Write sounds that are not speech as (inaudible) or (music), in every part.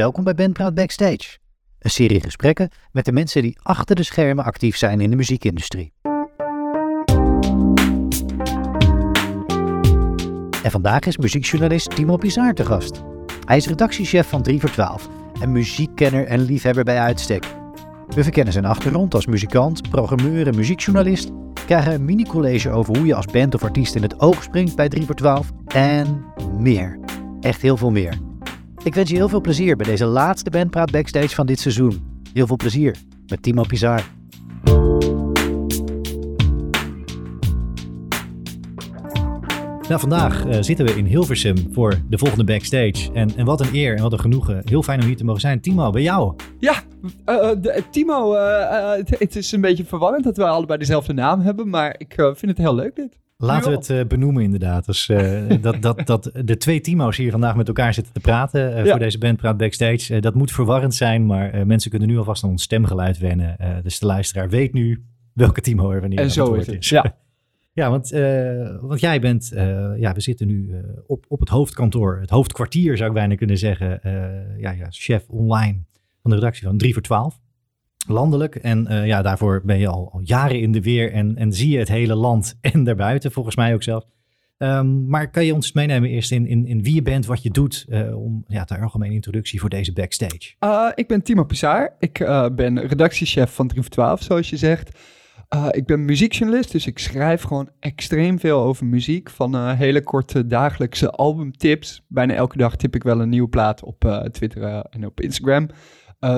Welkom bij Bandpraat Backstage. Een serie gesprekken met de mensen die achter de schermen actief zijn in de muziekindustrie. En vandaag is muziekjournalist Timo Pizar te gast. Hij is redactiechef van 3 voor 12 en muziekkenner en liefhebber bij uitstek. We verkennen zijn achtergrond als muzikant, programmeur en muziekjournalist, krijgen een mini-college over hoe je als band of artiest in het oog springt bij 3 voor 12 en meer. Echt heel veel meer. Ik wens je heel veel plezier bij deze laatste Bandpraat Backstage van dit seizoen. Heel veel plezier met Timo Pizar. Nou, vandaag uh, zitten we in Hilversum voor de volgende backstage. En, en wat een eer en wat een genoegen. Heel fijn om hier te mogen zijn. Timo, bij jou. Ja, uh, de, Timo, uh, het, het, is een beetje verwarrend dat we allebei dezelfde naam hebben. Maar ik vind het heel leuk dit. Laten we het benoemen inderdaad. Dus, (laughs) dat, dat, dat de twee Timo's hier vandaag met elkaar zitten te praten ja. voor deze bandpraat backstage. dat moet verwarrend zijn, maar mensen kunnen nu alvast aan ons stemgeluid wennen. dus de luisteraar weet nu welke Timo er wanneer en zo is het. Ja. (laughs) Ja, want, want jij bent, ja, we zitten nu op, op het hoofdkantoor, het hoofdkwartier zou ik bijna kunnen zeggen. ja, ja, chef online van de redactie van 3 voor 12. Landelijk. En ja, daarvoor ben je al, jaren in de weer en, en zie je het hele land (laughs) en daarbuiten, volgens mij ook zelf. Um, maar kan je ons meenemen eerst in, in, in wie je bent, wat je doet, om ja, ter algemene introductie voor deze backstage? ik ben Timo Pizar. Ik ben redactiechef van 3 voor 12, zoals je zegt. Ik ben muziekjournalist, dus ik schrijf gewoon extreem veel over muziek. Van hele korte dagelijkse albumtips. Bijna elke dag tip ik wel een nieuwe plaat op Twitter en op Instagram.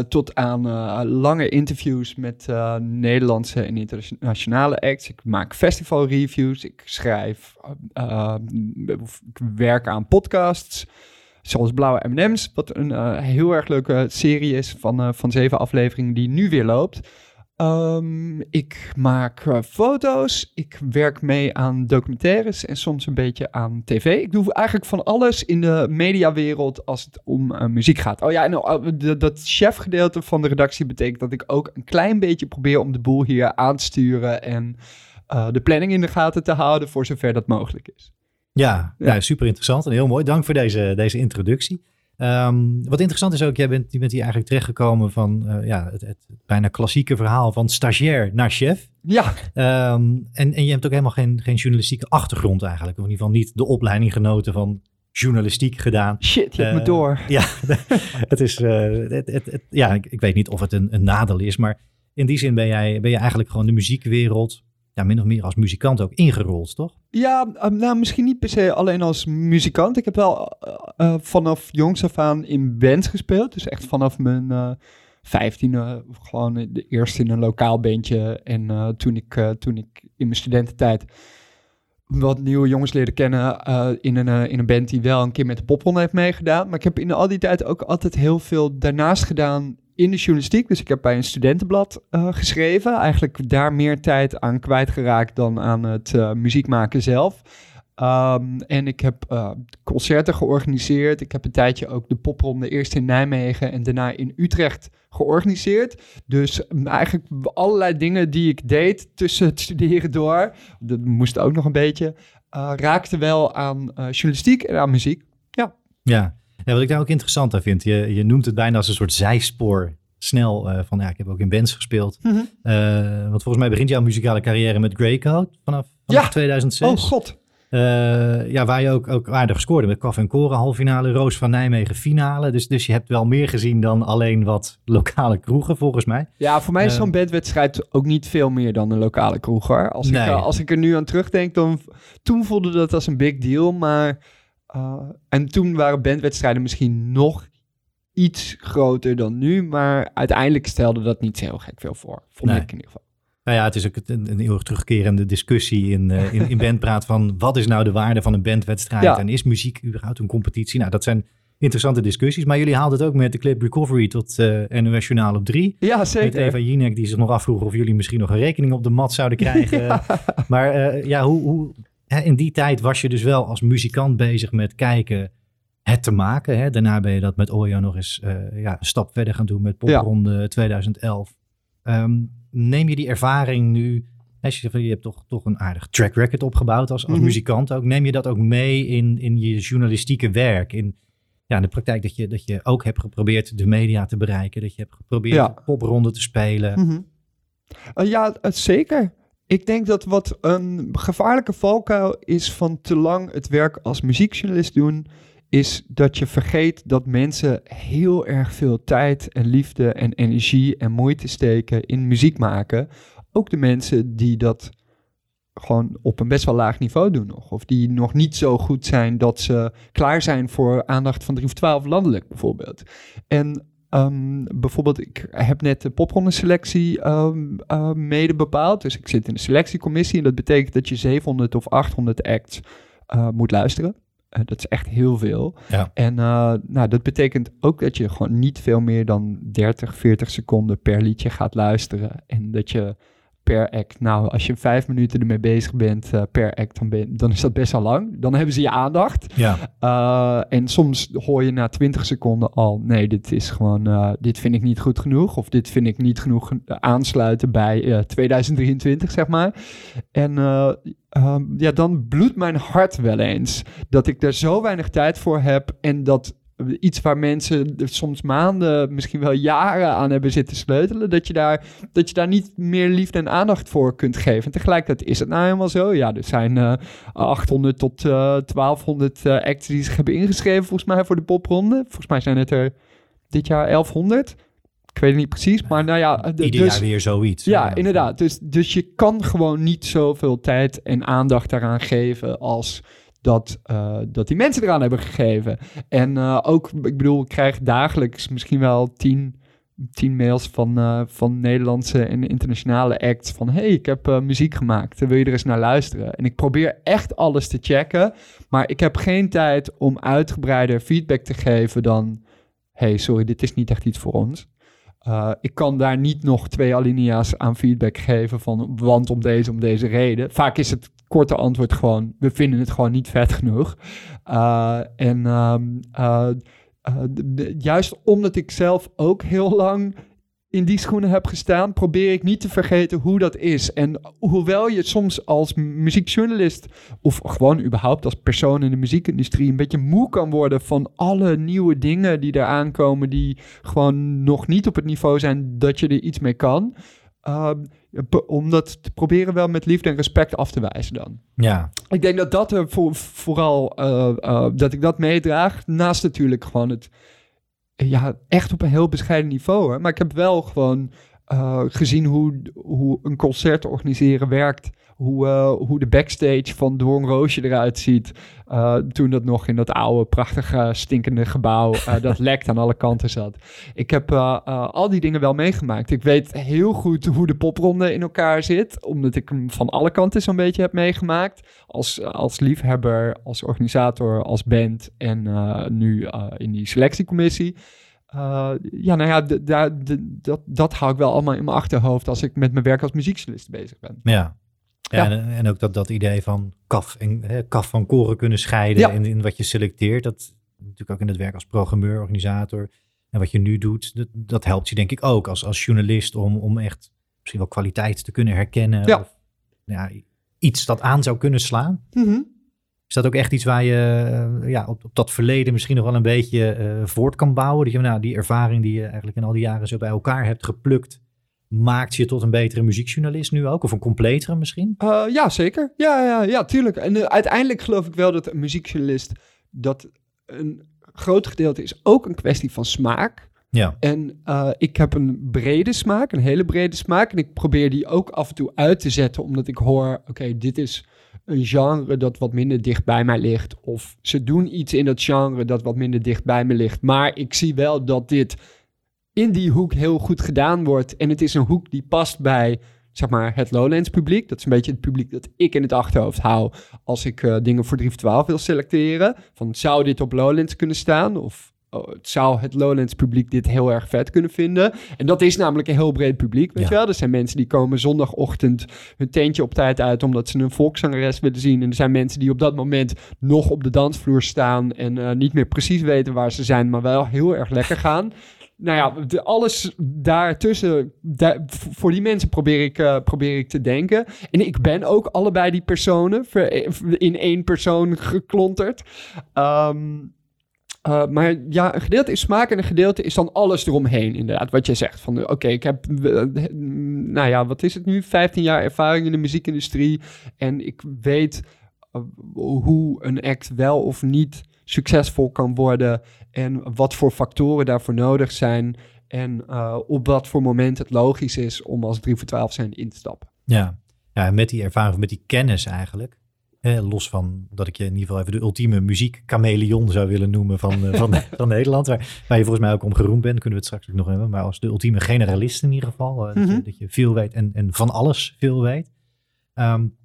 Tot aan lange interviews met Nederlandse en internationale acts. Ik maak festivalreviews. Ik schrijf, ik werk aan podcasts. Zoals Blauwe M&M's, wat een heel erg leuke serie is van, van zeven afleveringen die nu weer loopt. Um, ik maak uh, foto's, ik werk mee aan documentaires en soms een beetje aan tv. Ik doe eigenlijk van alles in de mediawereld als het om uh, muziek gaat. Oh ja, en uh, dat chefgedeelte van de redactie betekent dat ik ook een klein beetje probeer om de boel hier aan te sturen en de planning in de gaten te houden voor zover dat mogelijk is. Ja, ja. ja super interessant en heel mooi. Dank voor deze, deze introductie. Um, wat interessant is ook, jij bent, je bent hier eigenlijk terechtgekomen van uh, ja, het, het, bijna klassieke verhaal van stagiair naar chef. Ja. Um, en, en je hebt ook helemaal geen, geen journalistieke achtergrond eigenlijk. Of in ieder geval niet de opleiding genoten van journalistiek gedaan. Shit, je hebt uh, me eh, door. (laughs) Ja, het is, uh, het, het, ja ik, ik, weet niet of het een, een nadeel is, maar in die zin ben jij, ben je eigenlijk gewoon de muziekwereld ja, min of meer als muzikant ook ingerold, toch? Ja, ehm, nou misschien niet per se alleen als muzikant. Ik heb wel uh, vanaf jongs af aan in bands gespeeld. Dus echt vanaf mijn uh, vijftiende gewoon de eerste in een lokaal bandje. En toen, ik, toen ik in mijn studententijd wat nieuwe jongens leerde kennen in, een, in een band die wel een keer met de popronde heeft meegedaan. Maar ik heb in al die tijd ook altijd heel veel daarnaast gedaan in de journalistiek. Dus ik heb bij een studentenblad uh, geschreven. Eigenlijk daar meer tijd aan kwijtgeraakt dan aan het uh, muziek maken zelf. Um, en ik heb uh, concerten georganiseerd. Ik heb een tijdje ook de popronde eerst in Nijmegen en daarna in Utrecht georganiseerd. Dus eigenlijk allerlei dingen die ik deed tussen het studeren door, dat moest ook nog een beetje, raakte wel aan journalistiek en aan muziek. Ja. Ja, ja, wat ik daar ook interessant aan vind, je, je noemt het bijna als een soort zijspoor snel uh, van ja, ik heb ook in bands gespeeld. Mm -hmm. uh, want volgens mij begint jouw muzikale carrière met Greycoat vanaf, vanaf ja. 2006. Oh god. Uh, ja, waar je ook, ook aardig scoorde met Kaf en Koren halffinale, Roos van Nijmegen finale. Dus, dus je hebt wel meer gezien dan alleen wat lokale kroegen volgens mij. Ja, voor mij is zo'n bandwedstrijd ook niet veel meer dan een lokale kroeg hoor. Als, nee. ik, als ik er nu aan terugdenk, dan toen voelde dat als een big deal, maar... Uh, en toen waren bandwedstrijden misschien nog iets groter dan nu, maar uiteindelijk stelde dat niet zo heel gek veel voor. Vond nee. ik in ieder geval. Nou ja, het is ook een, een eeuwig terugkerende discussie in, uh, in, in bandpraat van wat is nou de waarde van een bandwedstrijd ja. en is muziek überhaupt een competitie? Nou, dat zijn interessante discussies. Maar jullie haalden het ook met de clip Recovery tot uh, NOS Journaal op 3. Ja, zeker. Met Eva Jinek die zich nog afvroeg of jullie misschien nog een rekening op de mat zouden (laughs) krijgen. ja. Maar uh, ja, hoe, hoe, in die tijd was je dus wel als muzikant bezig met kijken het te maken. Hè? Daarna ben je dat met Ojo nog eens uh, ja, een stap verder gaan doen met popronde ja. 2011. Um, neem je die ervaring nu, als je, je hebt toch, toch een aardig track record opgebouwd als, als mm -hmm. muzikant ook. Neem je dat ook mee in, in je journalistieke werk? In, ja, in de praktijk dat je, dat je ook hebt geprobeerd de media te bereiken. Dat je hebt geprobeerd Ja. popronde te spelen. Mhm. Eh, ja, eh, zeker. Ik denk dat wat een gevaarlijke valkuil is van te lang het werk als muziekjournalist doen, is dat je vergeet dat mensen heel erg veel tijd en liefde en energie en moeite steken in muziek maken. Ook de mensen die dat gewoon op een best wel laag niveau doen nog. Of die nog niet zo goed zijn dat ze klaar zijn voor aandacht van 3 of 12 landelijk bijvoorbeeld. En ehm, bijvoorbeeld, ik heb net de popronde selectie ehm, eh, mede bepaald. Dus ik zit in de selectiecommissie en dat betekent dat je 700 of 800 acts eh, moet luisteren. Eh, dat is echt heel veel. Ja. En eh, nou, dat betekent ook dat je gewoon niet veel meer dan 30, 40 seconden per liedje gaat luisteren. En dat je per act, nou, als je vijf minuten ermee bezig bent eh, per act, dan, ben, dan is dat best wel lang. Dan hebben ze je aandacht. Ja, Uh, en soms hoor je na 20 seconden al: nee, dit is gewoon, uh, dit vind ik niet goed genoeg. Of dit vind ik niet genoeg aansluiten bij uh, 2023, zeg maar. En um, ja, dan bloedt mijn hart wel eens dat ik er zo weinig tijd voor heb. En dat iets waar mensen soms maanden, misschien wel jaren aan hebben zitten sleutelen, dat je daar, dat je daar niet meer liefde en aandacht voor kunt geven. En tegelijkertijd is het nou helemaal zo. Ja, er zijn uh, 800 tot uh, 1200 uh, acts die zich hebben ingeschreven, volgens mij, voor de popronde. Volgens mij zijn het er dit jaar 1100. Ik weet het niet precies, maar nou ja. Ieder dus, jaar weer zoiets. Ja, ja, inderdaad. Dus, dus je kan gewoon niet zoveel tijd en aandacht daaraan geven als dat, uh, dat die mensen eraan hebben gegeven. En uh, ook, ik bedoel, ik krijg dagelijks misschien wel tien, tien mails van, uh, van Nederlandse en internationale acts van... hey, ik heb muziek gemaakt, wil je er eens naar luisteren? En ik probeer echt alles te checken, maar ik heb geen tijd om uitgebreider feedback te geven dan... hey, sorry, dit is niet echt iets voor ons. Ik kan daar niet nog twee alinea's aan feedback geven van want om deze, om deze reden. Vaak is het korte antwoord gewoon, we vinden het gewoon niet vet genoeg. Uh, en um, uh, juist omdat ik zelf ook heel lang in die schoenen heb gestaan, probeer ik niet te vergeten hoe dat is. En hoewel je soms als muziekjournalist of gewoon überhaupt als persoon in de muziekindustrie een beetje moe kan worden van alle nieuwe dingen die er aankomen die gewoon nog niet op het niveau zijn dat je er iets mee kan. Uh, om dat te proberen wel met liefde en respect af te wijzen dan. Ja. Ik denk dat dat er voor, vooral, uh, uh, dat ik dat meedraag. Naast natuurlijk gewoon het, ja, echt op een heel bescheiden niveau. Hè. Maar ik heb wel gewoon uh, gezien hoe, hoe een concert organiseren werkt. Hoe, uh, hoe de backstage van Doorn Roosje eruit ziet. Uh, toen dat nog in dat oude, prachtige, stinkende gebouw. (laughs) dat lekt aan alle kanten zat. Ik heb al die dingen wel meegemaakt. Ik weet heel goed hoe de popronde in elkaar zit. Omdat ik hem van alle kanten zo'n beetje heb meegemaakt. Als, als liefhebber, als organisator, als band. En nu in die selectiecommissie. Uh, ja, nou ja, dat, dat hou ik wel allemaal in mijn achterhoofd als ik met mijn werk als muziekjournalist bezig ben. Ja. Ja. En, en, ook dat, dat idee van kaf, en, hè, kaf van koren kunnen scheiden in, in wat je selecteert. Dat natuurlijk ook in het werk als programmeur, organisator. En wat je nu doet, dat, dat helpt je denk ik ook als, als journalist om, om echt misschien wel kwaliteit te kunnen herkennen. Ja. Of ja, iets dat aan zou kunnen slaan. Mm -hmm. Is dat ook echt iets waar je uh, ja, op, op, dat verleden misschien nog wel een beetje uh, voort kan bouwen? Dat je nou, die ervaring die je eigenlijk in al die jaren zo bij elkaar hebt geplukt, maakt je tot een betere muziekjournalist nu ook? Of een completere misschien? Uh, ja, zeker. Ja, ja, ja tuurlijk. En uh, uiteindelijk geloof ik wel dat een muziekjournalist, dat een groot gedeelte is ook een kwestie van smaak. Ja. En uh, ik heb een brede smaak, een hele brede smaak. En ik probeer die ook af en toe uit te zetten, omdat ik hoor, oké, okay, dit is een genre dat wat minder dicht bij mij ligt. Of ze doen iets in dat genre dat wat minder dicht bij me ligt. Maar ik zie wel dat dit in die hoek heel goed gedaan wordt. En het is een hoek die past bij, zeg maar, het Lowlands publiek. Dat is een beetje het publiek dat ik in het achterhoofd hou als ik uh, dingen voor 3 of 12 wil selecteren. Van, zou dit op Lowlands kunnen staan? Of oh, zou het Lowlands publiek dit heel erg vet kunnen vinden? En dat is namelijk een heel breed publiek, weet Ja. je wel? Er zijn mensen die komen zondagochtend hun tentje op tijd uit... omdat ze een volkszangeres willen zien. En er zijn mensen die op dat moment nog op de dansvloer staan... en uh, niet meer precies weten waar ze zijn, maar wel heel erg lekker gaan nou ja, alles daartussen, daar, voor die mensen probeer ik, uh, probeer ik te denken. En ik ben ook allebei die personen ver, in één persoon geklonterd. Um, Uh, maar ja, een gedeelte is smaak en een gedeelte is dan alles eromheen, inderdaad. Wat jij zegt. Van oké, ik heb, uh, nou ja, wat is het nu? 15 jaar ervaring in de muziekindustrie. En ik weet hoe een act wel of niet succesvol kan worden. En wat voor factoren daarvoor nodig zijn. En op wat voor moment het logisch is om als 3 voor 12 zijn in te stappen. Ja, ja met die ervaring, met die kennis eigenlijk los van dat ik je in ieder geval even de ultieme muziekkameleon zou willen noemen van, uh, van, (laughs) van Nederland. Waar, waar, je volgens mij ook om geroemd bent, kunnen we het straks ook nog hebben. Maar als de ultieme generalist in ieder geval. Uh, dat, je, mhm. dat, je, veel weet en, en van alles veel weet. Um,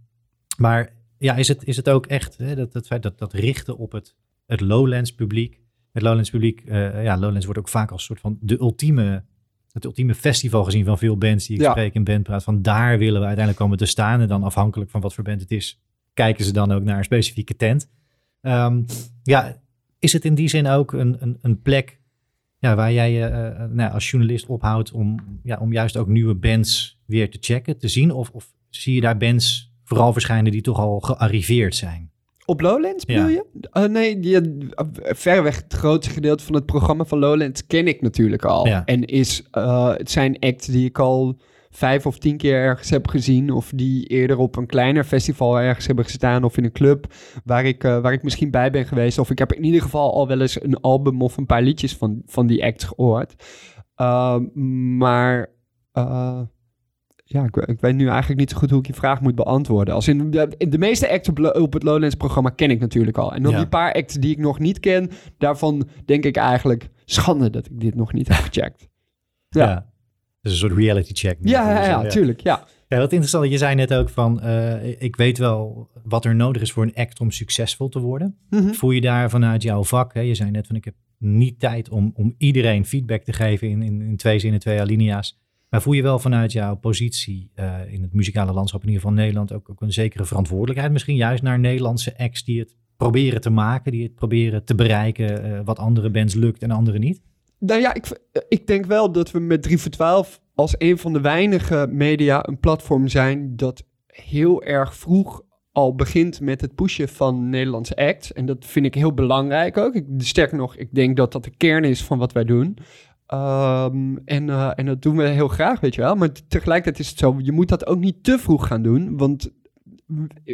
maar ja, is het, is het ook echt hè, dat, dat, dat, dat richten op het, het Lowlands publiek. Het Lowlands publiek, uh, ja, Lowlands wordt ook vaak als soort van de ultieme het ultieme festival gezien van veel bands die ik spreek in bandpraat. Van daar willen we uiteindelijk komen te staan. En dan afhankelijk van wat voor band het is, kijken ze dan ook naar een specifieke tent. Um, ja, is het in die zin ook een, een, een plek ja, waar jij je uh, nou, als journalist ophoudt om, ja, om juist ook nieuwe bands weer te checken, te zien? Of, of zie je daar bands vooral verschijnen die toch al gearriveerd zijn? Op Lowlands bedoel je? Uh, nee, die, verreweg het grootste gedeelte van het programma van Lowlands ken ik natuurlijk al. Ja. En is, uh, het zijn acts die ik al vijf of tien keer ergens heb gezien. Of die eerder op een kleiner festival ergens hebben gestaan. Of in een club waar ik, uh, waar ik misschien bij ben geweest. Of ik heb in ieder geval al wel eens een album of een paar liedjes van, van die act gehoord. Uh, maar ja, ik, ik, weet nu eigenlijk niet zo goed hoe ik je vraag moet beantwoorden. Als in de, de meeste acts op, op het Lowlands-programma ken ik natuurlijk al. En dan die paar acts die ik nog niet ken, daarvan denk ik eigenlijk schande dat ik dit nog niet heb gecheckt. ja. ja een soort reality check. Ja, ja, ja, tuurlijk, ja. Ja, wat interessant. Je zei net ook van, uh, ik weet wel wat er nodig is voor een act om succesvol te worden. Mm Voel je daar vanuit jouw vak, hè? je zei net van, ik heb niet tijd om, om iedereen feedback te geven in, in, in twee zinnen, twee alinea's. Maar voel je wel vanuit jouw positie uh, in het muzikale landschap, in ieder geval Nederland, ook, een zekere verantwoordelijkheid misschien juist naar Nederlandse acts die het proberen te maken, die het proberen te bereiken, uh, wat andere bands lukt en andere niet? Nou ja, ik, ik denk wel dat we met 3 voor 12 als een van de weinige media een platform zijn dat heel erg vroeg al begint met het pushen van Nederlandse acts. En dat vind ik heel belangrijk ook. Ik, sterker nog, ik denk dat dat de kern is van wat wij doen. Um, en, uh, en dat doen we heel graag, weet je wel. Maar tegelijkertijd is het zo, je moet dat ook niet te vroeg gaan doen. Want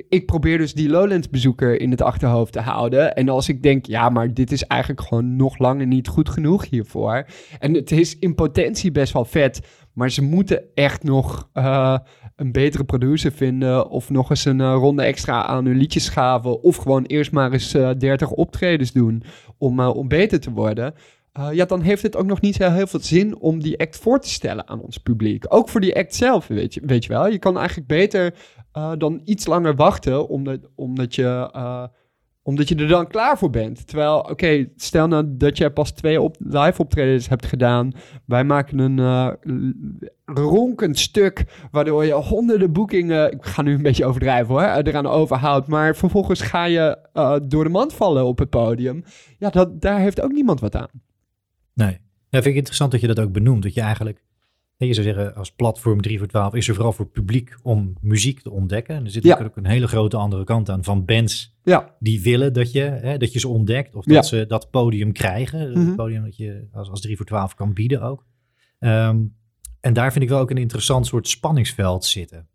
ik probeer dus die Lowlands bezoeker in het achterhoofd te houden. En als ik denk, ja, maar dit is eigenlijk gewoon nog langer niet goed genoeg hiervoor. En het is in potentie best wel vet. Maar ze moeten echt nog uh, een betere producer vinden. Of nog eens een uh, ronde extra aan hun liedjes schaven. Of gewoon eerst maar eens uh, 30 optredens doen om, om beter te worden. Ja, dan heeft het ook nog niet heel veel zin om die act voor te stellen aan ons publiek. Ook voor die act zelf, weet je, weet je wel. Je kan eigenlijk beter uh, dan iets langer wachten, omdat, omdat, je, uh, omdat je er dan klaar voor bent. Terwijl, oké, stel nou dat jij pas twee live optredens hebt gedaan. Wij maken een ronkend stuk, waardoor je honderden boekingen, ik ga nu een beetje overdrijven hoor, eraan overhoudt. Maar vervolgens ga je door de mand vallen op het podium. Ja, dat, daar heeft ook niemand wat aan. Nee, dat vind ik interessant dat je dat ook benoemt. Dat je eigenlijk je zou zeggen, als platform 3 voor 12 is er vooral voor publiek om muziek te ontdekken. En er zit ook een hele grote andere kant aan van bands ja. die willen dat je, hè, dat je ze ontdekt of dat ze dat podium krijgen. Het mhm. podium dat je als, als 3 voor 12 kan bieden ook. Um, en daar vind ik wel ook een interessant soort spanningsveld zitten.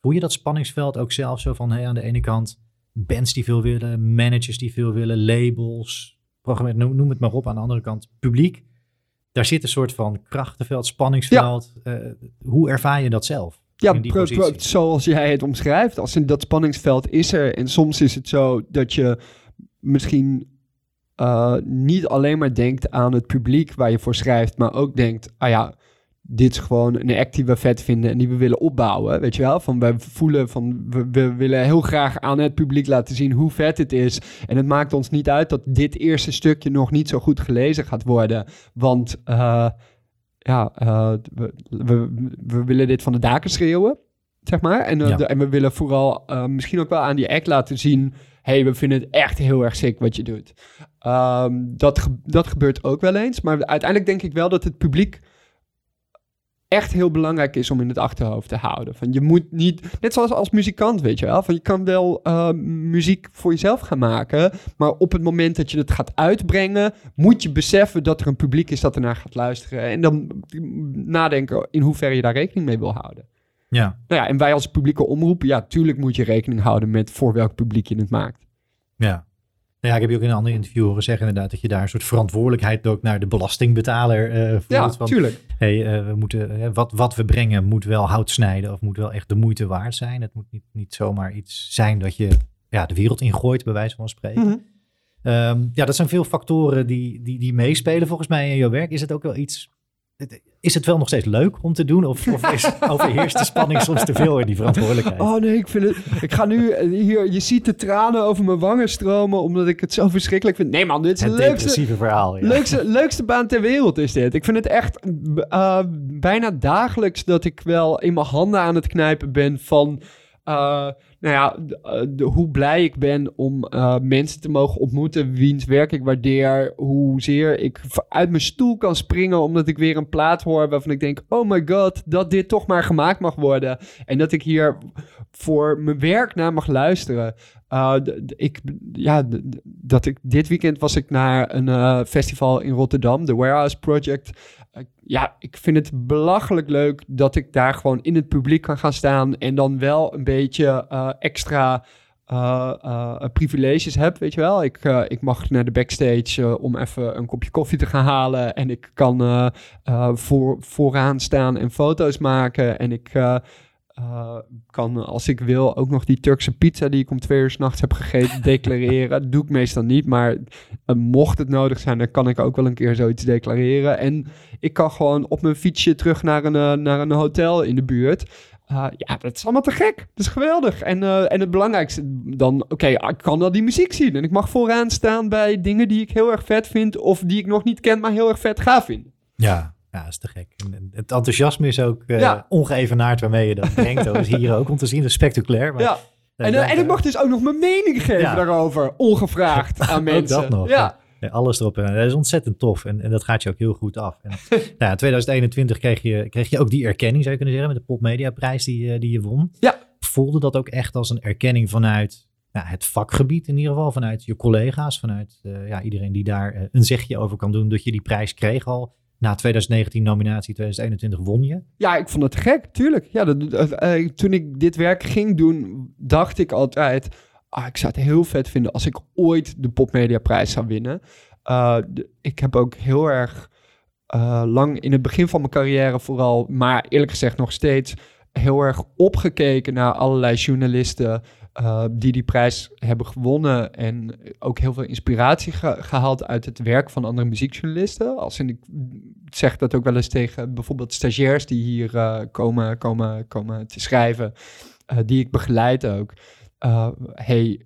Voel je dat spanningsveld ook zelf zo van hey, aan de ene kant bands die veel willen, managers die veel willen, labels, noem het maar op. Aan de andere kant publiek daar zit een soort van krachtenveld, spanningsveld. Eh, hoe ervaar je dat zelf? Ja, zoals jij het omschrijft. Als in dat spanningsveld is er. En soms is het zo dat je misschien uh, niet alleen maar denkt aan het publiek waar je voor schrijft, maar ook denkt, ah ja, dit is gewoon een act die we vet vinden en die we willen opbouwen. Weet je wel? Van we voelen van we, we, willen heel graag aan het publiek laten zien hoe vet het is. En het maakt ons niet uit dat dit eerste stukje nog niet zo goed gelezen gaat worden. Want uh, ja, uh, we, we, we, willen dit van de daken schreeuwen. Zeg maar. En, uh, de, en we willen vooral misschien ook wel aan die act laten zien. hey, we vinden het echt heel erg sick wat je doet. Um, dat, dat gebeurt ook wel eens. Maar uiteindelijk denk ik wel dat het publiek echt heel belangrijk is om in het achterhoofd te houden. Van je moet niet, net zoals als muzikant, weet je wel, van je kan wel uh, muziek voor jezelf gaan maken, maar op het moment dat je het gaat uitbrengen, moet je beseffen dat er een publiek is dat ernaar gaat luisteren en dan nadenken in hoeverre je daar rekening mee wil houden. Ja. Nou ja, en wij als publieke omroep, ja, tuurlijk moet je rekening houden met voor welk publiek je het maakt. Ja. Nou ja, ik heb je ook in een ander interview horen zeggen inderdaad dat je daar een soort verantwoordelijkheid ook naar de belastingbetaler uh, voelt. Ja, tuurlijk. Hey, uh, we moeten, uh, wat, wat we brengen moet wel hout snijden of moet wel echt de moeite waard zijn. Het moet niet, niet zomaar iets zijn dat je ja, de wereld ingooit, bij wijze van spreken. Mm -hmm. um, ja, dat zijn veel factoren die, die, die meespelen volgens mij in jouw werk. Is het ook wel iets is het wel nog steeds leuk om te doen? Of, of is, (laughs) overheerst de spanning soms te veel in die verantwoordelijkheid? Oh nee, ik vind het... Ik ga nu hier... Je ziet de tranen over mijn wangen stromen... omdat ik het zo verschrikkelijk vind. Nee man, dit is het leukste... depressieve verhaal, ja. leukste, leukste baan ter wereld is dit. Ik vind het echt uh, bijna dagelijks... dat ik wel in mijn handen aan het knijpen ben van... Uh, nou ja, de, hoe blij ik ben om uh, mensen te mogen ontmoeten wiens werk ik waardeer. Hoezeer ik uit mijn stoel kan springen omdat ik weer een plaat hoor waarvan ik denk, oh my god, dat dit toch maar gemaakt mag worden. En dat ik hier voor mijn werk naar mag luisteren. Ik, ja, dat ik, dit weekend was ik naar een festival in Rotterdam, de Warehouse Project. Uh, ja, ik vind het belachelijk leuk dat ik daar gewoon in het publiek kan gaan staan en dan wel een beetje extra privileges heb, weet je wel. Ik, ik mag naar de backstage om even een kopje koffie te gaan halen en ik kan voor, vooraan staan en foto's maken en ik... Uh, kan als ik wil ook nog die Turkse pizza die ik om twee uur s'nachts heb gegeten (laughs) declareren. Dat doe ik meestal niet, maar uh, mocht het nodig zijn, dan kan ik ook wel een keer zoiets declareren. En ik kan gewoon op mijn fietsje terug naar een, uh, naar een hotel in de buurt. ja, dat is allemaal te gek. Dat is geweldig. En, en het belangrijkste dan, oké, okay, ik kan wel die muziek zien. En ik mag vooraan staan bij dingen die ik heel erg vet vind of die ik nog niet ken, maar heel erg vet gaaf vind. Ja, ja, dat is te gek. En het enthousiasme is ook uh, ja. ongeëvenaard waarmee je dat (laughs) brengt. Dat is hier ook om te zien. Dat is spectaculair. Maar ja. En, uh, en ik mag dus ook nog mijn mening geven ja. daarover, ongevraagd (laughs) aan mensen. dat nog. Ja. alles erop en Dat is ontzettend tof. En, en dat gaat je ook heel goed af. En, (laughs) nou, in 2021 kreeg je, kreeg je ook die erkenning, zou je kunnen zeggen, met de Popmediaprijs die, die je won. Ja. Voelde dat ook echt als een erkenning vanuit nou, het vakgebied in ieder geval, vanuit je collega's, vanuit uh, ja, iedereen die daar uh, een zegje over kan doen, dat je die prijs kreeg al na 2019 nominatie, 2021 won je. Ja, ik vond het gek, tuurlijk. Ja, dat, uh, toen ik dit werk ging doen, dacht ik altijd... Ah, ik zou het heel vet vinden als ik ooit de Popmediaprijs zou winnen. De, ik heb ook heel erg lang in het begin van mijn carrière vooral... maar eerlijk gezegd nog steeds heel erg opgekeken naar allerlei journalisten... Uh, die die prijs hebben gewonnen en ook heel veel inspiratie ge gehaald uit het werk van andere muziekjournalisten. Als in, ik zeg dat ook wel eens tegen bijvoorbeeld stagiairs die hier uh, komen, komen, komen te schrijven, uh, die ik begeleid ook. hey,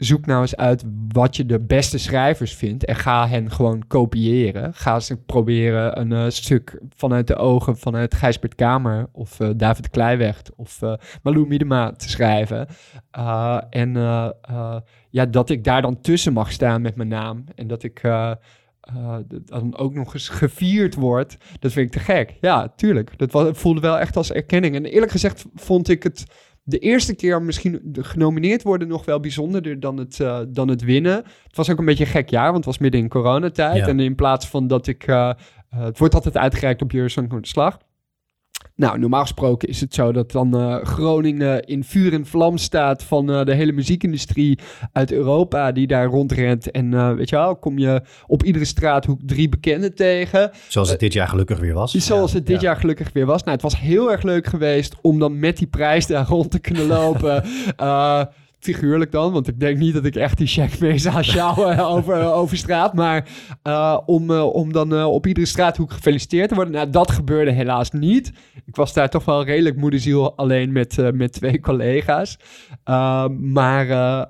zoek nou eens uit wat je de beste schrijvers vindt en ga hen gewoon kopiëren. Ga ze proberen een uh, stuk vanuit de ogen vanuit Gijsbert Kamer of uh, David Kleiweg of uh, Malou Miedema te schrijven. en ja, dat ik daar dan tussen mag staan met mijn naam en dat ik dan ook nog eens gevierd word, dat vind ik te gek. Ja, tuurlijk. Dat voelde wel echt als erkenning. En eerlijk gezegd vond ik het de eerste keer misschien genomineerd worden nog wel bijzonderder dan het, uh, dan het winnen. Het was ook een beetje een gek jaar, want het was midden in coronatijd. Ja. En in plaats van dat ik... Uh, uh, het wordt altijd uitgereikt op Eurosong de Slag. Nou, normaal gesproken is het zo dat dan uh, Groningen in vuur en vlam staat van uh, de hele muziekindustrie uit Europa die daar rondrent. En uh, weet je wel, kom je op iedere straathoek drie bekenden tegen. Zoals het dit jaar gelukkig weer was. Zoals ja, het dit ja. jaar gelukkig weer was. Nou, het was heel erg leuk geweest om dan met die prijs daar rond te kunnen lopen. (laughs) figuurlijk dan, want ik denk niet dat ik echt die check mee zou sjouwen (laughs) over, over straat. Maar uh, om, uh, om dan uh, op iedere straathoek gefeliciteerd te worden. Nou, dat gebeurde helaas niet. Ik was daar toch wel redelijk moederziel alleen met, met twee collega's. maar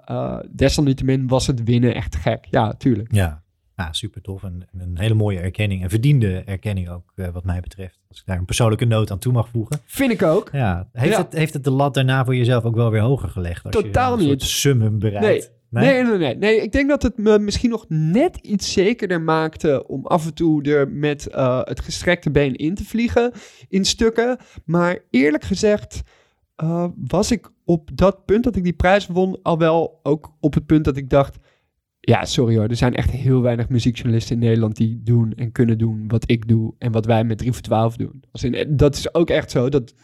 desalniettemin was het winnen echt gek. Ja, tuurlijk. Ja, ja super tof. En, en, een hele mooie erkenning. En verdiende erkenning ook, wat mij betreft. Als ik daar een persoonlijke noot aan toe mag voegen. Vind ik ook. Ja. Heeft, ja. Het, heeft het de lat daarna voor jezelf ook wel weer hoger gelegd? Als Totaal je een niet. summum bereikt? Nee. Nee? nee, nee, nee. Ik denk dat het me misschien nog net iets zekerder maakte om af en toe er met uh, het gestrekte been in te vliegen in stukken. Maar eerlijk gezegd uh, was ik op dat punt dat ik die prijs won al wel ook op het punt dat ik dacht... Ja, sorry hoor, er zijn echt heel weinig muziekjournalisten in Nederland die doen en kunnen doen wat ik doe en wat wij met 3 voor 12 doen. In, dat is ook echt zo, dat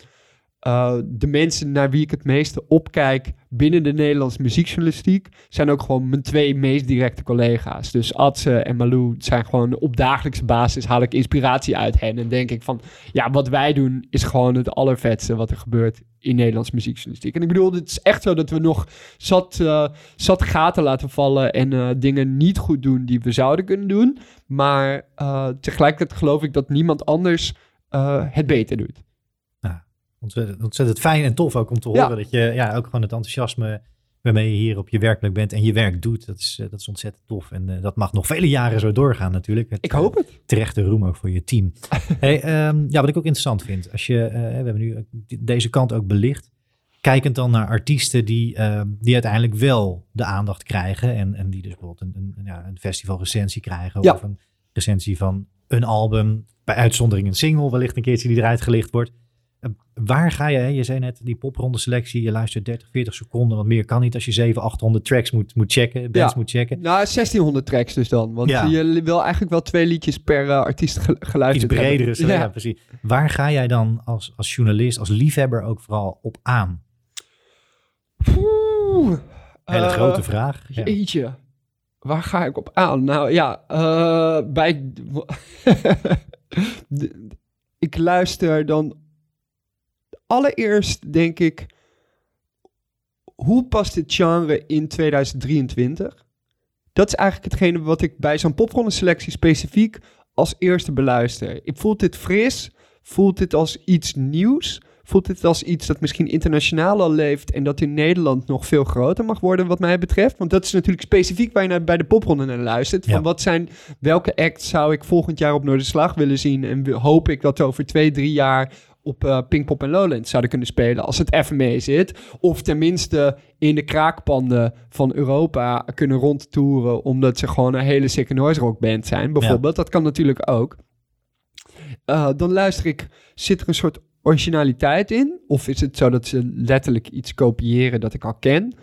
uh, de mensen naar wie ik het meeste opkijk binnen de Nederlandse muziekjournalistiek zijn ook gewoon mijn twee meest directe collega's. Dus Adse en Malou zijn gewoon op dagelijkse basis haal ik inspiratie uit hen en denk ik van ja, wat wij doen is gewoon het allervetste wat er gebeurt in Nederlandse muziekjournalistiek. En ik bedoel, het is echt zo dat we nog zat, uh, zat gaten laten vallen en uh, dingen niet goed doen die we zouden kunnen doen. Maar tegelijkertijd geloof ik dat niemand anders het beter doet ontzettend, ontzettend fijn en tof ook om te horen dat je ja, ook gewoon het enthousiasme waarmee je hier op je werkplek bent en je werk doet. Dat is, eh, dat is ontzettend tof. En uh, dat mag nog vele jaren zo doorgaan natuurlijk. ik hoop het. Uh, terechte roem ook voor je team. (laughs) hey, um, ja, wat ik ook interessant vind, als je, uh, we hebben nu deze kant ook belicht. Kijkend dan naar artiesten die, ehm, die uiteindelijk wel de aandacht krijgen. En, en die dus bijvoorbeeld een, een, ja, een festivalrecensie krijgen. Ja. Of een recensie van een album. Bij uitzondering een single wellicht een keertje die eruit gelicht wordt. Waar ga je, je zei net, die popronde selectie, je luistert 30, 40 seconden, want meer kan niet als je 700, 800 tracks moet, moet checken, bands moet checken. Nou, 1600 tracks dus dan, want ja. je wil eigenlijk wel twee liedjes per uh, artiest geluisterd Iets bredere, ja. ja. precies. Waar ga jij dan als, als journalist, als liefhebber ook vooral op aan? Oeh, Hele uh, grote vraag. Jeetje, waar ga ik op aan? Nou ja, uh, bij... (laughs) ik luister dan allereerst denk ik, hoe past dit genre in 2023? Dat is eigenlijk hetgene wat ik bij zo'n popronde selectie specifiek als eerste beluister. Ik voel dit fris, voelt dit als iets nieuws, voelt dit als iets dat misschien internationaal al leeft en dat in Nederland nog veel groter mag worden wat mij betreft. Want dat is natuurlijk specifiek waar je naar, bij de popronde naar luistert. Van wat zijn, welke act zou ik volgend jaar op Noorderslag willen zien en hoop ik dat over twee, drie jaar op uh, Pinkpop en Lowlands zouden kunnen spelen als het even mee zit. Of tenminste in de kraakpanden van Europa kunnen rondtoeren omdat ze gewoon een hele sick noise rock band zijn, bijvoorbeeld. Dat kan natuurlijk ook. Uh, dan luister ik, zit er een soort originaliteit in? Of is het zo dat ze letterlijk iets kopiëren dat ik al ken?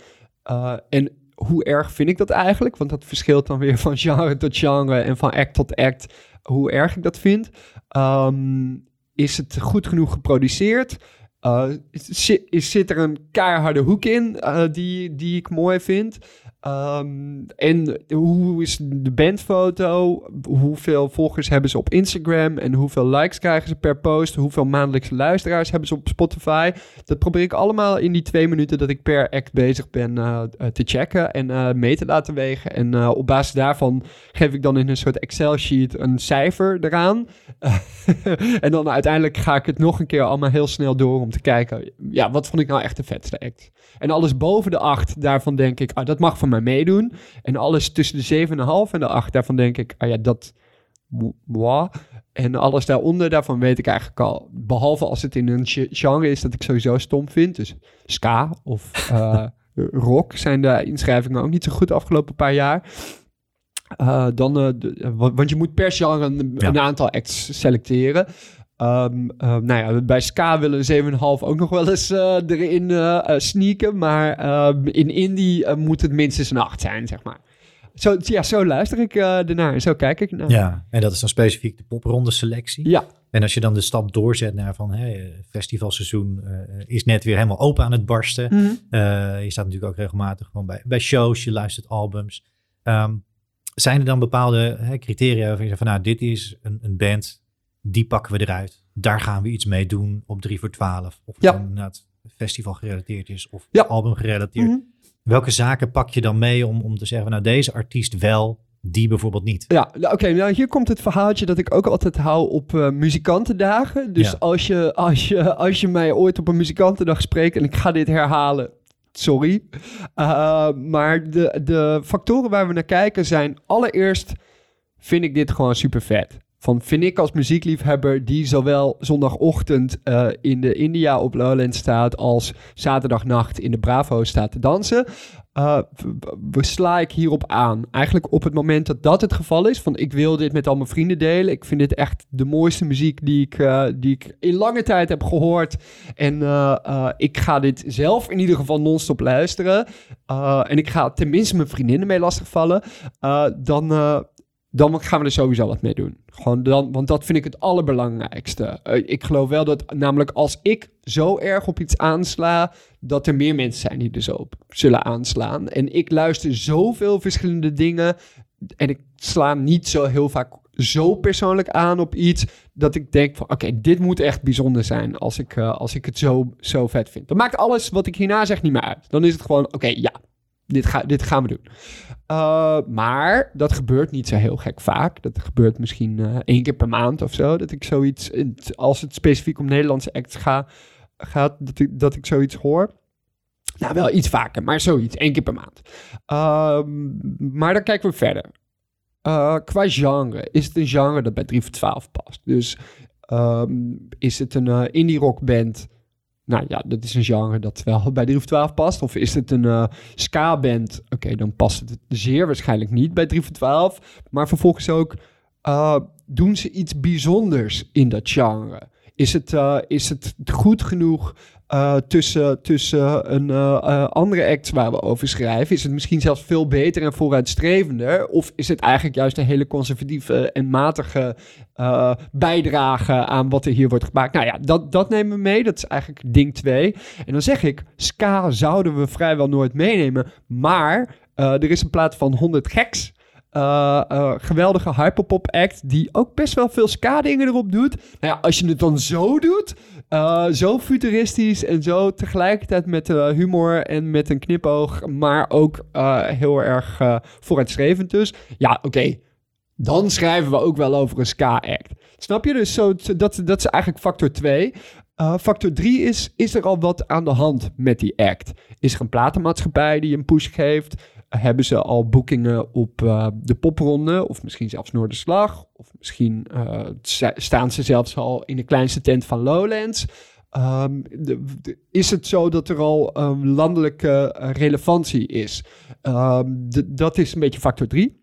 Uh, en hoe erg vind ik dat eigenlijk? Want dat verschilt dan weer van (laughs) genre tot genre en van act tot act, hoe erg ik dat vind. Um, is het goed genoeg geproduceerd? Uh, zit, zit, er een keiharde hoek in uh, die, die ik mooi vind? Um, en hoe is de bandfoto? Hoeveel volgers hebben ze op Instagram? En hoeveel likes krijgen ze per post? Hoeveel maandelijkse luisteraars hebben ze op Spotify? Dat probeer ik allemaal in die twee minuten dat ik per act bezig ben uh, te checken en uh, mee te laten wegen. En op basis daarvan geef ik dan in een soort Excel-sheet een cijfer eraan. (laughs) en dan uiteindelijk ga ik het nog een keer allemaal heel snel door om te kijken. Ja, wat vond ik nou echt de vetste act? En alles boven de 8, daarvan denk ik, ah, dat mag van mij meedoen. En alles tussen de 7,5 en de 8, daarvan denk ik, ah ja, dat... Wow. En alles daaronder, daarvan weet ik eigenlijk al. Behalve als het in een genre is dat ik sowieso stom vind. Dus ska of uh, (laughs) rock zijn de inschrijvingen ook niet zo goed de afgelopen paar jaar. Uh, dan, uh, de, want je moet per genre een, ja. een aantal acts selecteren. Um, uh, nou ja, bij Ska willen 7,5 ook nog wel eens uh, erin uh, sneaken. Maar ehm, in Indie moet het minstens een 8 zijn, zeg maar. Zo, ja, zo luister ik ernaar en zo kijk ik naar. Ja, en dat is dan specifiek de popronde selectie. Ja. En als je dan de stap doorzet naar van hey, festivalseizoen is net weer helemaal open aan het barsten. Mm -hmm. je staat natuurlijk ook regelmatig gewoon bij, bij shows, je luistert albums. Um, zijn er dan bepaalde hè, criteria waarvan je zegt van nou, dit is een, een band die pakken we eruit. Daar gaan we iets mee doen op 3 voor 12. Of het ja. inderdaad festival gerelateerd is of ja. album gerelateerd. Mm -hmm. Welke zaken pak je dan mee om, om te zeggen, nou deze artiest wel, die bijvoorbeeld niet? Ja, nou, oké, okay, nou hier komt het verhaaltje dat ik ook altijd hou op uh, muzikantendagen. Dus ja. als, je, als, je, als je mij ooit op een muzikantendag spreekt en ik ga dit herhalen, sorry. Uh, maar de, de factoren waar we naar kijken zijn allereerst vind ik dit gewoon super vet van vind ik als muziekliefhebber die zowel zondagochtend uh, in de India op Lowland staat als zaterdagnacht in de Bravo staat te dansen. uh, sla ik hierop aan? Eigenlijk op het moment dat dat het geval is, van ik wil dit met al mijn vrienden delen. Ik vind dit echt de mooiste muziek die ik, uh, die ik in lange tijd heb gehoord. En ik ga dit zelf in ieder geval non-stop luisteren. en ik ga tenminste mijn vriendinnen mee lastigvallen. dan, dan gaan we er sowieso wat mee doen. Gewoon dan, want dat vind ik het allerbelangrijkste. Eh, ik geloof wel dat, namelijk als ik zo erg op iets aansla, dat er meer mensen zijn die er zo op zullen aanslaan. En ik luister zoveel verschillende dingen en ik sla niet zo heel vaak zo persoonlijk aan op iets dat ik denk van oké, dit moet echt bijzonder zijn als ik, uh, als ik het zo, zo vet vind. Dan maakt alles wat ik hierna zeg niet meer uit. Dan is het gewoon oké, ja, dit, ga, dit gaan we doen. Uh, maar dat gebeurt niet zo heel gek vaak. Dat gebeurt misschien uh, één keer per maand of zo. Dat ik zoiets, als het specifiek om Nederlandse acts ga, gaat, dat ik, dat ik zoiets hoor. Nou, wel iets vaker, maar zoiets, één keer per maand. Uh, maar dan kijken we verder. Uh, qua genre, is het een genre dat bij 3 voor 12 past? Dus um, is het een indie rock band nou ja, dat is een genre dat wel (laughs) bij de 12 past. Of is het een uh, ska-band? Oké, dan past het zeer waarschijnlijk niet bij 3 voor 12. Maar vervolgens ook, uh, doen ze iets bijzonders in dat genre? Is het, uh, is het goed genoeg uh, tussen, tussen een uh, andere act waar we over schrijven? Is het misschien zelfs veel beter en vooruitstrevender? Of is het eigenlijk juist een hele conservatieve en matige bijdrage aan wat er hier wordt gemaakt? Nou ja, dat, dat nemen we mee. Dat is eigenlijk ding 2. En dan zeg ik, ska zouden we vrijwel nooit meenemen. Maar er is een plaat van 100 geks. Uh, uh, geweldige hyperpop act die ook best wel veel ska dingen erop doet. Nou ja, als je het dan zo doet, uh, zo futuristisch en zo tegelijkertijd met humor en met een knipoog, maar ook heel erg vooruitstrevend dus. Ja, oké, dan schrijven we ook wel over een ska act. Snap je? Dus zo, dat, dat is eigenlijk factor 2. factor 3 is, is er al wat aan de hand met die act? Is er een platenmaatschappij die een push geeft? Hebben ze al boekingen op uh, de popronde, of misschien zelfs Noorderslag, of misschien uh, staan ze zelfs al in de kleinste tent van Lowlands. De, is het zo dat er al um, landelijke uh, relevantie is? Um, dat is een beetje factor 3.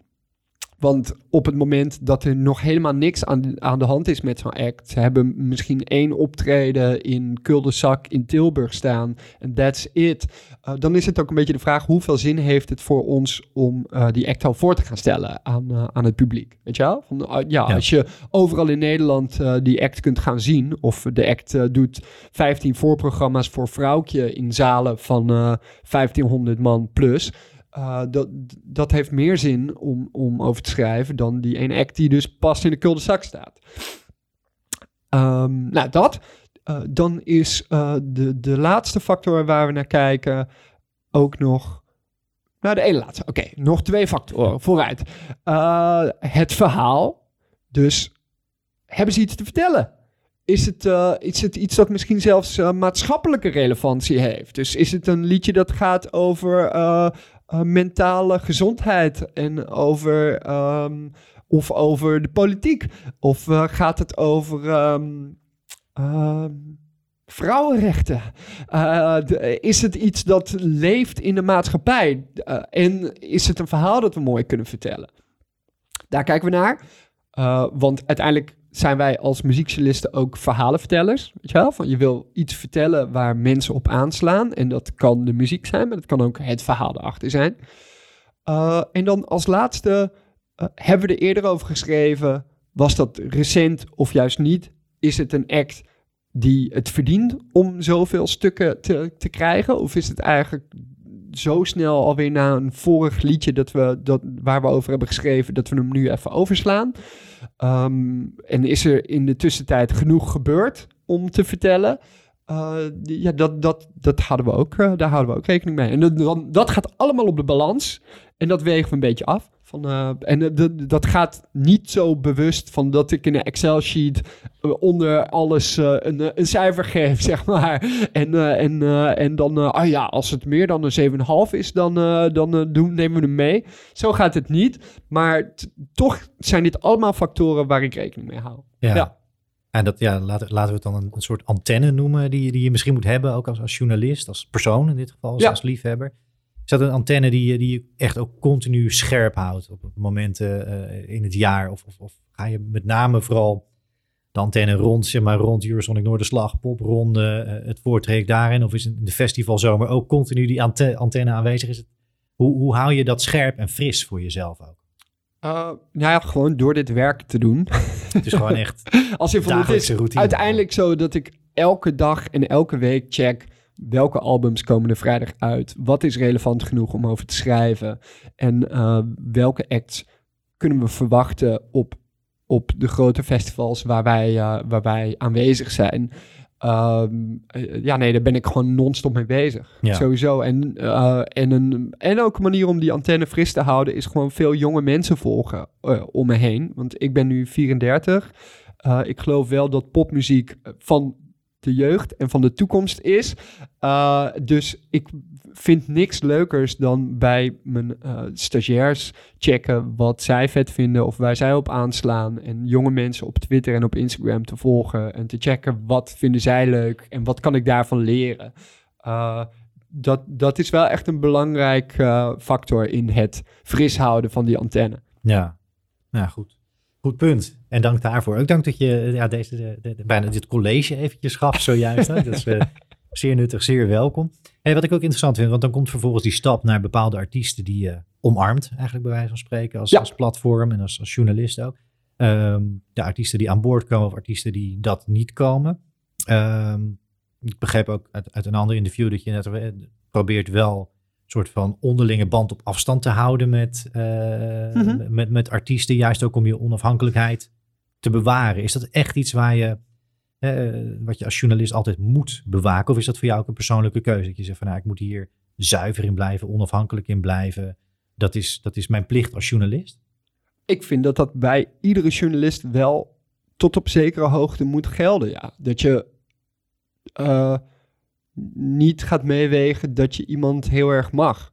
Want op het moment dat er nog helemaal niks aan, aan de hand is met zo'n act, ze hebben misschien één optreden in Kulderzak in Tilburg staan en that's it. Uh, dan is het ook een beetje de vraag hoeveel zin heeft het voor ons om uh, die act al voor te gaan stellen aan, uh, aan het publiek. Weet je wel? Van, ja, ja, als je overal in Nederland die act kunt gaan zien, of de act doet 15 voorprogramma's voor vrouwtje in zalen van 1500 man plus. Uh, dat, dat heeft meer zin om, om over te schrijven dan die ene act die dus pas in de kulde zak staat. Um, nou, dat. Uh, dan is uh, de, de laatste factor waar we naar kijken ook nog. Nou, de ene laatste. Oké, nog twee factoren vooruit. het verhaal. Dus hebben ze iets te vertellen? Is het, het iets dat misschien zelfs maatschappelijke relevantie heeft? Dus is het een liedje dat gaat over uh, mentale gezondheid en over, um, of over de politiek? Of uh, gaat het over um, um, vrouwenrechten? De, is het iets dat leeft in de maatschappij? en is het een verhaal dat we mooi kunnen vertellen? Daar kijken we naar. want uiteindelijk zijn wij als muziekjournalisten ook verhalenvertellers. Weet je wel? Van je wil iets vertellen waar mensen op aanslaan. En dat kan de muziek zijn, maar dat kan ook het verhaal erachter zijn. Uh, en dan als laatste uh, hebben we er eerder over geschreven. Was dat recent of juist niet? Is het een act die het verdient om zoveel stukken te, te krijgen? Of is het eigenlijk zo snel alweer na een vorig liedje dat we, dat, waar we over hebben geschreven, dat we hem nu even overslaan. Um, en is er in de tussentijd genoeg gebeurd om te vertellen? Uh, ja, dat, dat, dat hadden we ook, uh, daar houden we ook rekening mee. En dat, dat gaat allemaal op de balans. En dat wegen we een beetje af. Van, uh, en uh, dat gaat niet zo bewust van dat ik in een Excel-sheet uh, onder alles een, een, cijfer geef, (laughs) zeg maar. En, en, en dan, ah ja, als het meer dan een 7,5 is, dan, dan doen, nemen we hem mee. Zo gaat het niet. Maar toch zijn dit allemaal factoren waar ik rekening mee hou. Ja. ja. En dat, ja, laten, laten we het dan een, een, soort antenne noemen die, die je misschien moet hebben, ook als, als journalist, als persoon in dit geval, als, als liefhebber dat een antenne die, je- die je echt ook continu scherp houdt op momenten eh, in het jaar? Of, of, of ga je met name vooral de antenne rond, zeg maar, rond Eurosonic Noorderslag, popronde, eh, het voortrek daarin? Of is in de festivalzomer ook continu die ante- antenne aanwezig? Is het, hoe, hoe hou je dat scherp en fris voor jezelf ook? Uh, nou ja, gewoon door dit werk te doen. (laughs) Het is gewoon echt Als je van het dagelijkse is routine. uiteindelijk zo dat ik elke dag en elke week check welke albums komen er vrijdag uit. Wat is relevant genoeg om over te schrijven? En uh, welke acts kunnen we verwachten op, op de grote festivals waar wij, uh, waar wij aanwezig zijn? Um, ja, nee, daar ben ik gewoon non-stop mee bezig. Ja. Sowieso. En, uh, en, een, en ook een manier om die antenne fris te houden is gewoon veel jonge mensen volgen uh, om me heen. Want ik ben nu 34. Uh, ik geloof wel dat popmuziek van de jeugd en van de toekomst is. Uh, dus ik vind niks leukers dan bij mijn uh, stagiairs checken wat zij vet vinden of waar zij op aanslaan. En jonge mensen op Twitter en op Instagram te volgen en te checken wat vinden zij leuk en wat kan ik daarvan leren. Uh, dat, dat is wel echt een belangrijk factor in het fris houden van die antenne. Ja, ja goed. Goed punt. En dank daarvoor. Ook dank dat je ja, deze, de, de, de, bijna dit college eventjes gaf zojuist. Hè? Dat is uh, (laughs) zeer nuttig, zeer welkom. En wat ik ook interessant vind, want dan komt vervolgens die stap naar bepaalde artiesten die je uh, omarmt, eigenlijk bij wijze van spreken, als, Ja. als platform en als, als journalist ook. Ehm, de artiesten die aan boord komen of artiesten die dat niet komen. Ehm, ik begreep ook uit, uit een ander interview dat je net eh, probeert wel soort van onderlinge band op afstand te houden met, uh, Mhm. met, met artiesten, juist ook om je onafhankelijkheid te bewaren. Is dat echt iets waar je, uh, wat je als journalist altijd moet bewaken? Of is dat voor jou ook een persoonlijke keuze? Dat je zegt van nou, ik moet hier zuiver in blijven, onafhankelijk in blijven. Dat is, dat is mijn plicht als journalist. Ik vind dat dat bij iedere journalist wel tot op zekere hoogte moet gelden. Ja. Dat je uh, niet gaat meewegen dat je iemand heel erg mag.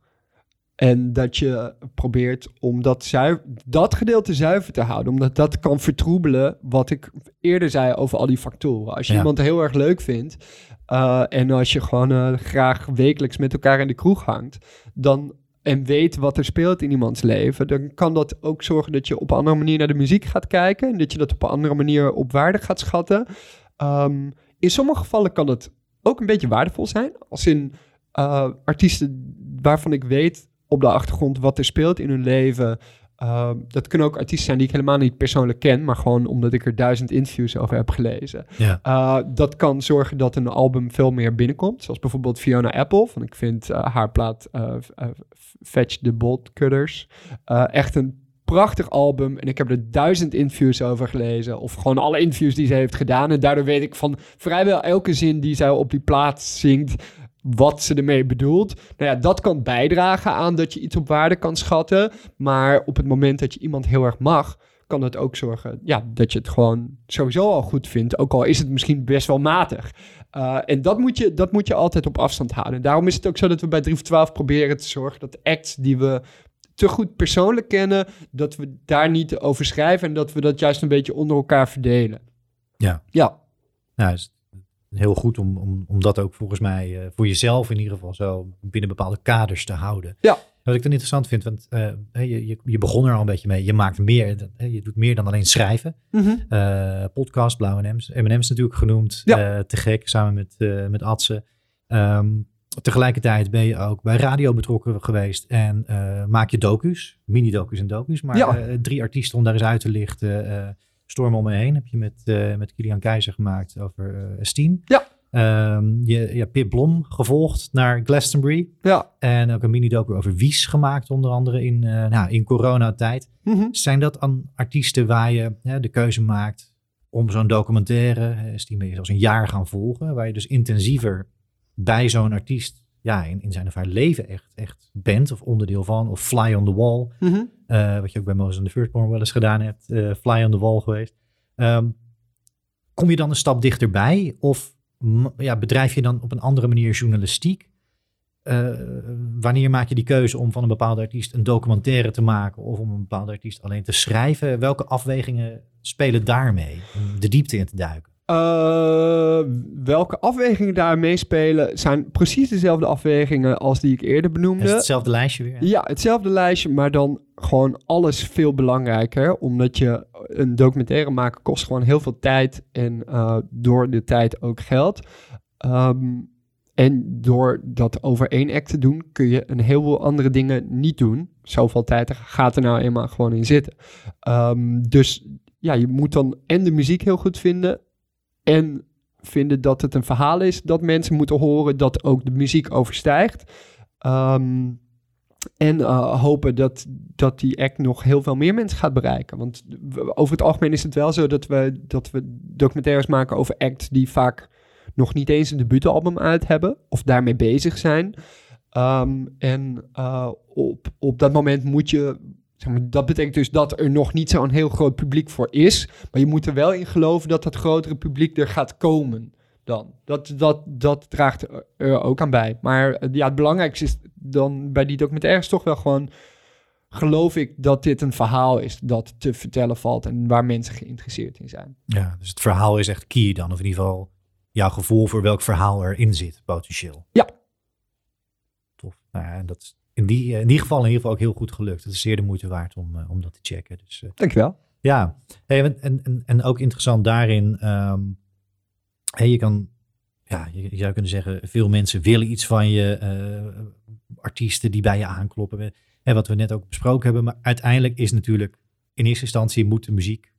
En dat je probeert om dat, zuiver, dat gedeelte zuiver te houden. Omdat dat kan vertroebelen wat ik eerder zei over al die factoren. Als je Ja. iemand heel erg leuk vindt. Uh, en als je gewoon uh, graag wekelijks met elkaar in de kroeg hangt. Dan, en weet wat er speelt in iemands leven. Dan kan dat ook zorgen dat je op een andere manier naar de muziek gaat kijken. En dat je dat op een andere manier op waarde gaat schatten. Um, in sommige gevallen kan het ook een beetje waardevol zijn. Als in uh, artiesten waarvan ik weet op de achtergrond wat er speelt in hun leven. Uh, dat kunnen ook artiesten zijn die ik helemaal niet persoonlijk ken, maar gewoon omdat ik er duizend interviews over heb gelezen. Ja. Uh, dat kan zorgen dat een album veel meer binnenkomt. Zoals bijvoorbeeld Fiona Apple. Van ik vind haar plaat Fetch the Bolt Cutters echt een prachtig album. En ik heb er duizend interviews over gelezen. Of gewoon alle interviews die ze heeft gedaan. En daardoor weet ik van vrijwel elke zin die zij op die plaat zingt wat ze ermee bedoelt. Nou ja, dat kan bijdragen aan dat je iets op waarde kan schatten. Maar op het moment dat je iemand heel erg mag, kan het ook zorgen ja, dat je het gewoon sowieso al goed vindt. Ook al is het misschien best wel matig. Uh, en dat moet, je, dat moet je altijd op afstand houden. En daarom is het ook zo dat we bij 3 voor 12 proberen te zorgen dat acts die we te goed persoonlijk kennen, dat we daar niet over schrijven en dat we dat juist een beetje onder elkaar verdelen. Ja. Ja. Nou, is heel goed om, om, om dat ook volgens mij uh, voor jezelf in ieder geval zo binnen bepaalde kaders te houden. Ja. Wat ik dan interessant vind, want uh, je, je, je, begon er al een beetje mee. Je maakt meer, je doet meer dan alleen schrijven. Mm -hmm. uh, podcast, Blauwe M&M's. M&M's natuurlijk genoemd. Ja. Te gek, samen met, met Adse. Um, tegelijkertijd ben je ook bij radio betrokken geweest. En uh, maak je docu's, mini-docu's en docu's. Maar ja. uh, drie artiesten om daar eens uit te lichten. Uh, Storm om me heen heb je met, met Kilian Keizer gemaakt over uh. Ja. Um, je, je hebt Pip Blom gevolgd naar Glastonbury. Ja. En ook een mini-docu over Wies gemaakt, onder andere in, nou, in coronatijd. Mm -hmm. Zijn dat aan artiesten waar je de keuze maakt om zo'n documentaire, Steen ben je zelfs een jaar gaan volgen, waar je dus intensiever bij zo'n artiest ja, in, in zijn of haar leven echt, echt bent of onderdeel van, of fly on the wall. Mm -hmm. uh, wat je ook bij Moses and the Firstborn wel eens gedaan hebt, uh, fly on the wall geweest. Um, kom je dan een stap dichterbij of ja, bedrijf je dan op een andere manier journalistiek? Uh, wanneer maak je die keuze om van een bepaalde artiest een documentaire te maken of om een bepaalde artiest alleen te schrijven? Welke afwegingen spelen daarmee om de diepte in te duiken? Uh, welke afwegingen daar meespelen zijn precies dezelfde afwegingen als die ik eerder benoemde. Is het hetzelfde lijstje weer? Ja, hetzelfde lijstje, maar dan gewoon alles veel belangrijker. Omdat je een documentaire maken kost gewoon heel veel tijd en uh, door de tijd ook geld. Um, en door dat over één act te doen, kun je een heleboel andere dingen niet doen. Zoveel tijd gaat er nou eenmaal gewoon in zitten. Um, dus ja, je moet dan en de muziek heel goed vinden. En vinden dat het een verhaal is dat mensen moeten horen, dat ook de muziek overstijgt. Um, en uh, hopen dat, dat die act nog heel veel meer mensen gaat bereiken. Want over het algemeen is het wel zo dat we, dat we documentaires maken over acts die vaak nog niet eens een debuutalbum uit hebben of daarmee bezig zijn. Um, en uh, op, op dat moment moet je. Zeg maar, dat betekent dus dat er nog niet zo'n heel groot publiek voor is. Maar je moet er wel in geloven dat dat grotere publiek er gaat komen. Dan. Dat, dat, dat draagt er ook aan bij. Maar eh, ja, het belangrijkste is dan bij die documentaires toch wel gewoon geloof ik dat dit een verhaal is dat te vertellen valt en waar mensen geïnteresseerd in zijn. Ja, dus het verhaal is echt key dan, of in ieder geval jouw gevoel voor welk verhaal erin zit, potentieel. Ja. Tof. Nou ja, dat is in die, in die geval in ieder geval ook heel goed gelukt. Het is zeer de moeite waard om, uh, om dat te checken. Dus, uh, Dankjewel. Ja, hey, en, en, en ook interessant daarin, um, hey, je kan, ja, je, je, zou kunnen zeggen, veel mensen willen iets van je, uh, artiesten die bij je aankloppen. En wat we net ook besproken hebben, maar uiteindelijk is natuurlijk in eerste instantie moet de muziek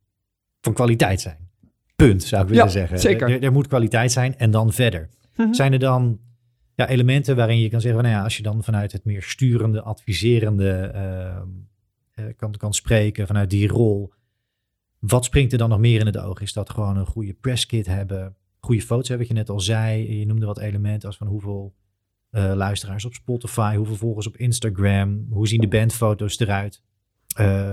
van kwaliteit zijn. Punt, zou ik willen ja, zeggen. Zeker. Er, er, moet kwaliteit zijn en dan verder. Mm-hmm. Zijn er dan ja, elementen waarin je kan zeggen, nou ja, als je dan vanuit het meer sturende, adviserende uh, kan, kan spreken, vanuit die rol, wat springt er dan nog meer in het oog? Is dat gewoon een goede presskit hebben, goede foto's hebben, wat je net al zei. Je noemde wat elementen als van hoeveel uh, luisteraars op Spotify, hoeveel volgers op Instagram, hoe zien de bandfoto's eruit?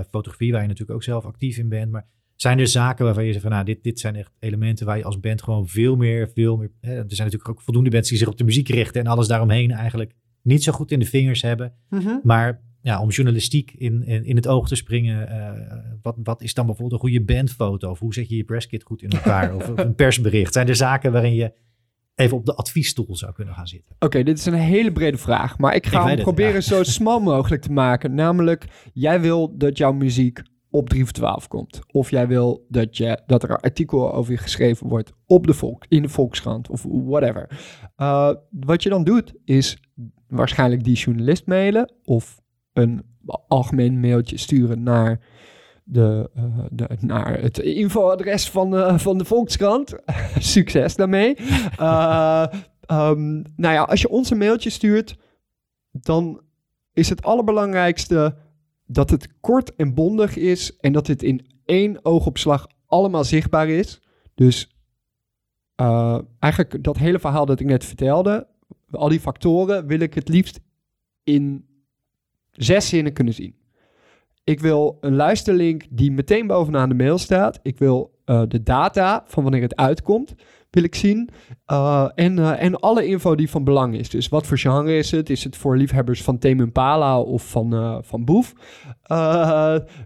Fotografie, waar je natuurlijk ook zelf actief in bent, maar zijn er zaken waarvan je zegt van nou, dit, dit zijn echt elementen waar je als band gewoon veel meer, veel meer. Hè, er zijn natuurlijk ook voldoende bands die zich op de muziek richten en alles daaromheen eigenlijk niet zo goed in de vingers hebben. Mm-hmm. Maar ja, om journalistiek in, in, in het oog te springen, uh, wat, wat is dan bijvoorbeeld een goede bandfoto? Of hoe zet je je presskit goed in elkaar? (laughs) of een persbericht? Zijn er zaken waarin je even op de adviesstoel zou kunnen gaan zitten? Oké, okay, dit is een hele brede vraag, maar ik ga ik hem proberen het, ja. zo (laughs) smal mogelijk te maken. Namelijk, jij wil dat jouw muziek op 3 voor 12 komt. Of jij wil dat, je, dat er een artikel over je geschreven wordt op de volk, in de Volkskrant of whatever. Uh, wat je dan doet is waarschijnlijk die journalist mailen of een algemeen mailtje sturen naar, de, uh, de, naar het infoadres van, uh, van de Volkskrant. (laughs) Succes daarmee. um, (laughs) nou ja, als je ons een mailtje stuurt, dan is het allerbelangrijkste dat het kort en bondig is en dat het in één oogopslag allemaal zichtbaar is. Dus uh, eigenlijk dat hele verhaal dat ik net vertelde, al die factoren, wil ik het liefst in zes zinnen kunnen zien. Ik wil een luisterlink die meteen bovenaan de mail staat. Ik wil uh, de data van wanneer het uitkomt wil ik zien. Uh, en, uh, en alle info die van belang is. Dus wat voor genre is het? Is het voor liefhebbers van Tame Impala of van, uh, van Boef?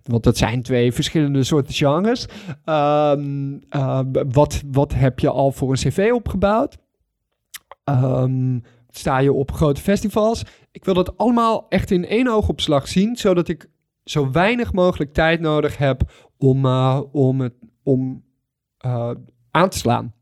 want dat zijn twee verschillende soorten genres. Um, wat, wat heb je al voor een cv opgebouwd? Um, sta je op grote festivals? Ik wil dat allemaal echt in één oogopslag zien, zodat ik zo weinig mogelijk tijd nodig heb om, om, het, om aan te slaan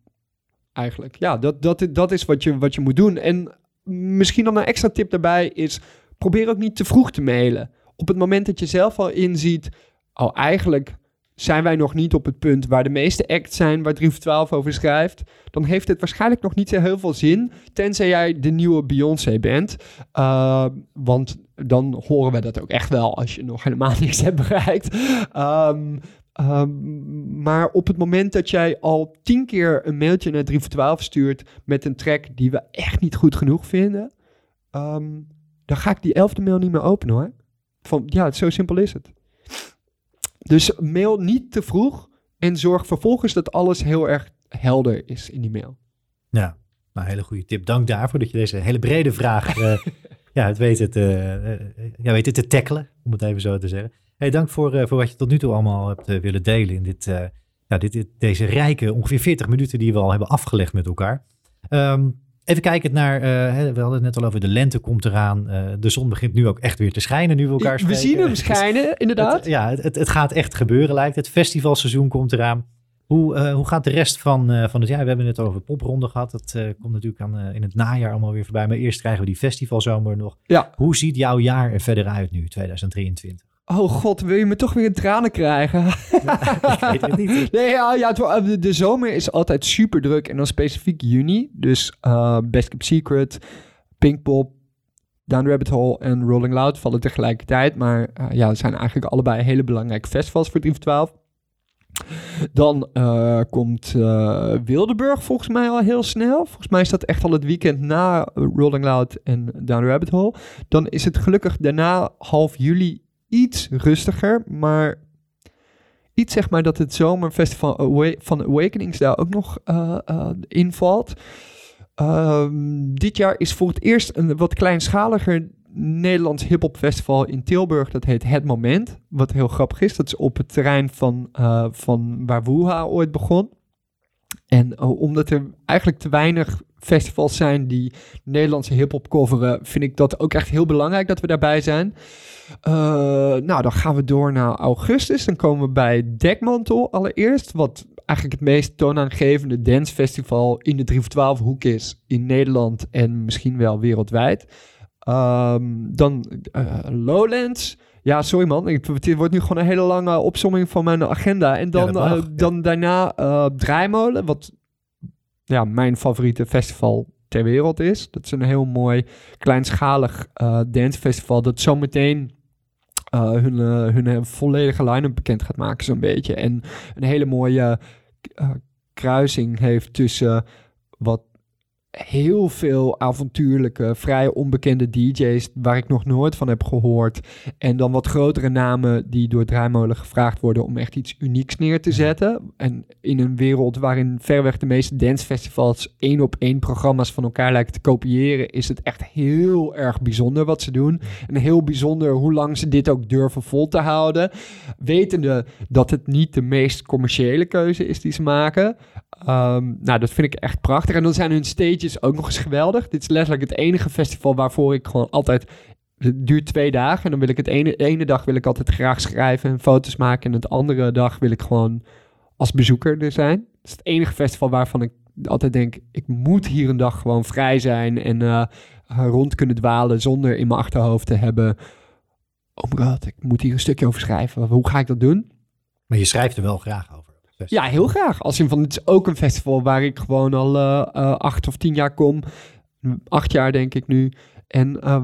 eigenlijk. Ja, dat, dat, dat is wat je, wat je moet doen. En misschien dan een extra tip daarbij is... probeer ook niet te vroeg te mailen. Op het moment dat je zelf al inziet... oh, eigenlijk zijn wij nog niet op het punt waar de meeste acts zijn... waar 3 voor 12 over schrijft... dan heeft het waarschijnlijk nog niet zo heel veel zin... tenzij jij de nieuwe Beyoncé bent. Uh, want dan horen we dat ook echt wel... als je nog helemaal (laughs) niks hebt bereikt. Um, Um, maar op het moment dat jij al tien keer een mailtje naar 3 voor 12 stuurt met een track die we echt niet goed genoeg vinden, dan ga ik die elfde mail niet meer openen hoor. Van, ja, zo simpel is het. Dus mail niet te vroeg en zorg vervolgens dat alles heel erg helder is in die mail. Ja, een hele goede tip. Dank daarvoor dat je deze hele brede vraag uh, (laughs) ja, het weet, het, uh, uh, ja, weet het te tackelen, om het even zo te zeggen. Hey, dank voor, voor wat je tot nu toe allemaal hebt willen delen in dit ja, dit, dit- deze rijke ongeveer 40 minuten die we al hebben afgelegd met elkaar. Ehm, even kijken naar, eh, we hadden het net al over de lente komt eraan. Eh, de zon begint nu ook echt weer te schijnen nu we elkaar we spreken. zien hem (laughs) Dus schijnen, inderdaad. het, ja, het, het gaat echt gebeuren lijkt het. Festivalseizoen komt eraan. Hoe, eh, hoe gaat de rest van, van het jaar? We hebben het over popronde gehad. Dat komt natuurlijk aan, in het najaar allemaal weer voorbij. Maar eerst krijgen we die festivalzomer nog. Ja. Hoe ziet jouw jaar er verder uit nu, 2023? Oh god, wil je me toch weer in tranen krijgen? Ik weet het niet. (laughs) Nee, ja, ja, het wa- de, zomer is altijd super druk. En dan specifiek juni. Dus eh, Best Kept Secret, Pinkpop, Down Rabbit Hole en Rolling Loud vallen tegelijkertijd. Maar eh, ja, het zijn eigenlijk allebei hele belangrijke festivals voor 3 voor 12. Dan eh, komt eh, Wildeburg volgens mij al heel snel. Volgens mij is dat echt al het weekend na Rolling Loud en Down Rabbit Hole. Dan is het gelukkig daarna half juli iets rustiger. Maar iets zeg maar dat het zomerfestival van Awakenings daar ook nog eh, eh, invalt. Ehm, dit jaar is voor het eerst een wat kleinschaliger Nederlands hip-hop festival in Tilburg. Dat heet Het Moment. Wat heel grappig is. Dat is op het terrein van, eh, van waar Wuha ooit begon. En omdat er eigenlijk te weinig festivals zijn die Nederlandse hip-hop coveren, vind ik dat ook echt heel belangrijk dat we daarbij zijn. Eh, nou, dan gaan we door naar augustus. Dan komen we bij Dekmantel allereerst. Wat eigenlijk het meest toonaangevende dancefestival in de 3 voor 12 hoek is in Nederland en misschien wel wereldwijd. Ehm, dan eh, Lowlands. Ja, sorry man. Ik, het wordt nu gewoon een hele lange opsomming van mijn agenda. En dan, mag, eh, ja. dan daarna Draaimolen, wat ja, mijn favoriete festival ter wereld is. Dat is een heel mooi kleinschalig eh dancefestival dat zometeen eh, hun, eh, volledige line-up bekend gaat maken zo'n beetje. En een hele mooie kruising heeft tussen wat heel veel avontuurlijke, vrij onbekende DJ's waar ik nog nooit van heb gehoord. En dan wat grotere namen die door Draaimolen gevraagd worden om echt iets unieks neer te zetten. En in een wereld waarin verreweg de meeste dancefestivals één op één programma's van elkaar lijken te kopiëren, is het echt heel erg bijzonder wat ze doen. En heel bijzonder hoe lang ze dit ook durven vol te houden. Wetende dat het niet de meest commerciële keuze is die ze maken. Ehm, nou, dat vind ik echt prachtig. En dan zijn hun stages ook nog eens geweldig. Dit is letterlijk het enige festival waarvoor ik gewoon altijd... Het duurt twee dagen en dan wil ik het ene, ene dag wil ik altijd graag schrijven en foto's maken. En de andere dag wil ik gewoon als bezoeker er zijn. Het is het enige festival waarvan ik altijd denk, ik moet hier een dag gewoon vrij zijn en eh, rond kunnen dwalen zonder in mijn achterhoofd te hebben... Oh my god, ik moet hier een stukje over schrijven. Hoe ga ik dat doen? Maar je schrijft er wel graag over. Ja, heel graag. Als in van, het is ook een festival waar ik gewoon al eh, eh, acht of tien jaar kom. Acht jaar denk ik nu. En eh,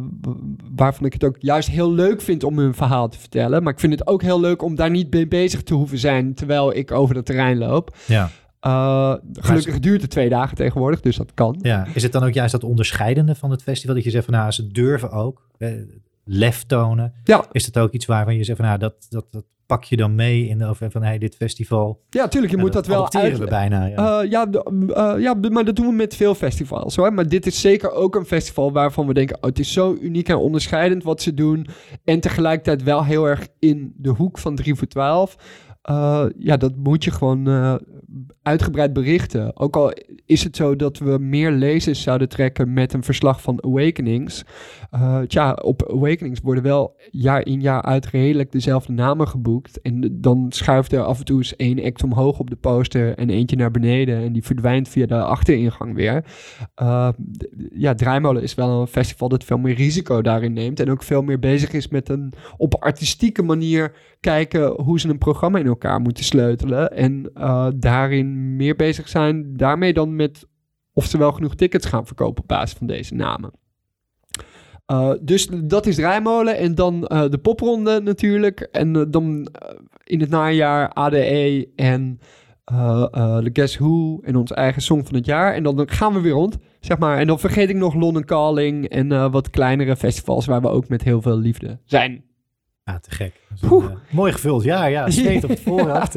waarvan ik het ook juist heel leuk vind om hun verhaal te vertellen. Maar ik vind het ook heel leuk om daar niet mee bezig te hoeven zijn terwijl ik over het terrein loop. Ja. Gelukkig duurt het twee dagen tegenwoordig, dus dat kan. ja. Is het dan ook juist dat onderscheidende van het festival? Dat je zegt van nou, ze durven ook lef tonen. Ja. Is dat ook iets waarvan je zegt van nou, dat, dat, dat pak je dan mee in de over van hey, dit festival. Ja, tuurlijk, je moet dat wel adopteren uit, we bijna. Ja. Eh, ja, eh, ja, maar dat doen we met veel festivals hoor. Maar dit is zeker ook een festival waarvan we denken: oh, het is zo uniek en onderscheidend wat ze doen. En tegelijkertijd wel heel erg in de hoek van 3 voor 12. Eh, ja, dat moet je gewoon uitgebreid berichten. Ook al is het zo dat we meer lezers zouden trekken met een verslag van Awakenings. Eh, tja, op Awakenings worden wel jaar in jaar uit redelijk dezelfde namen geboekt. En dan schuift er af en toe eens één act omhoog op de poster en eentje naar beneden. En die verdwijnt via de achteringang weer. Eh, ja, Draaimolen is wel een festival dat veel meer risico daarin neemt. En ook veel meer bezig is met een op artistieke manier kijken hoe ze een programma in elkaar moeten sleutelen. En eh, daarin meer bezig zijn daarmee dan met of ze wel genoeg tickets gaan verkopen op basis van deze namen. Eh, dus dat is Draaimolen en dan eh, de popronde natuurlijk. En eh, dan in het najaar ADE en The Guess Who en ons eigen song van het jaar. En dan gaan we weer rond, zeg maar. En dan vergeet ik nog London Calling en wat kleinere festivals waar we ook met heel veel liefde zijn. Ja, te gek. Een, eh, mooi gevuld. Ja, ja. (laughs) Zweet op het voorhoofd.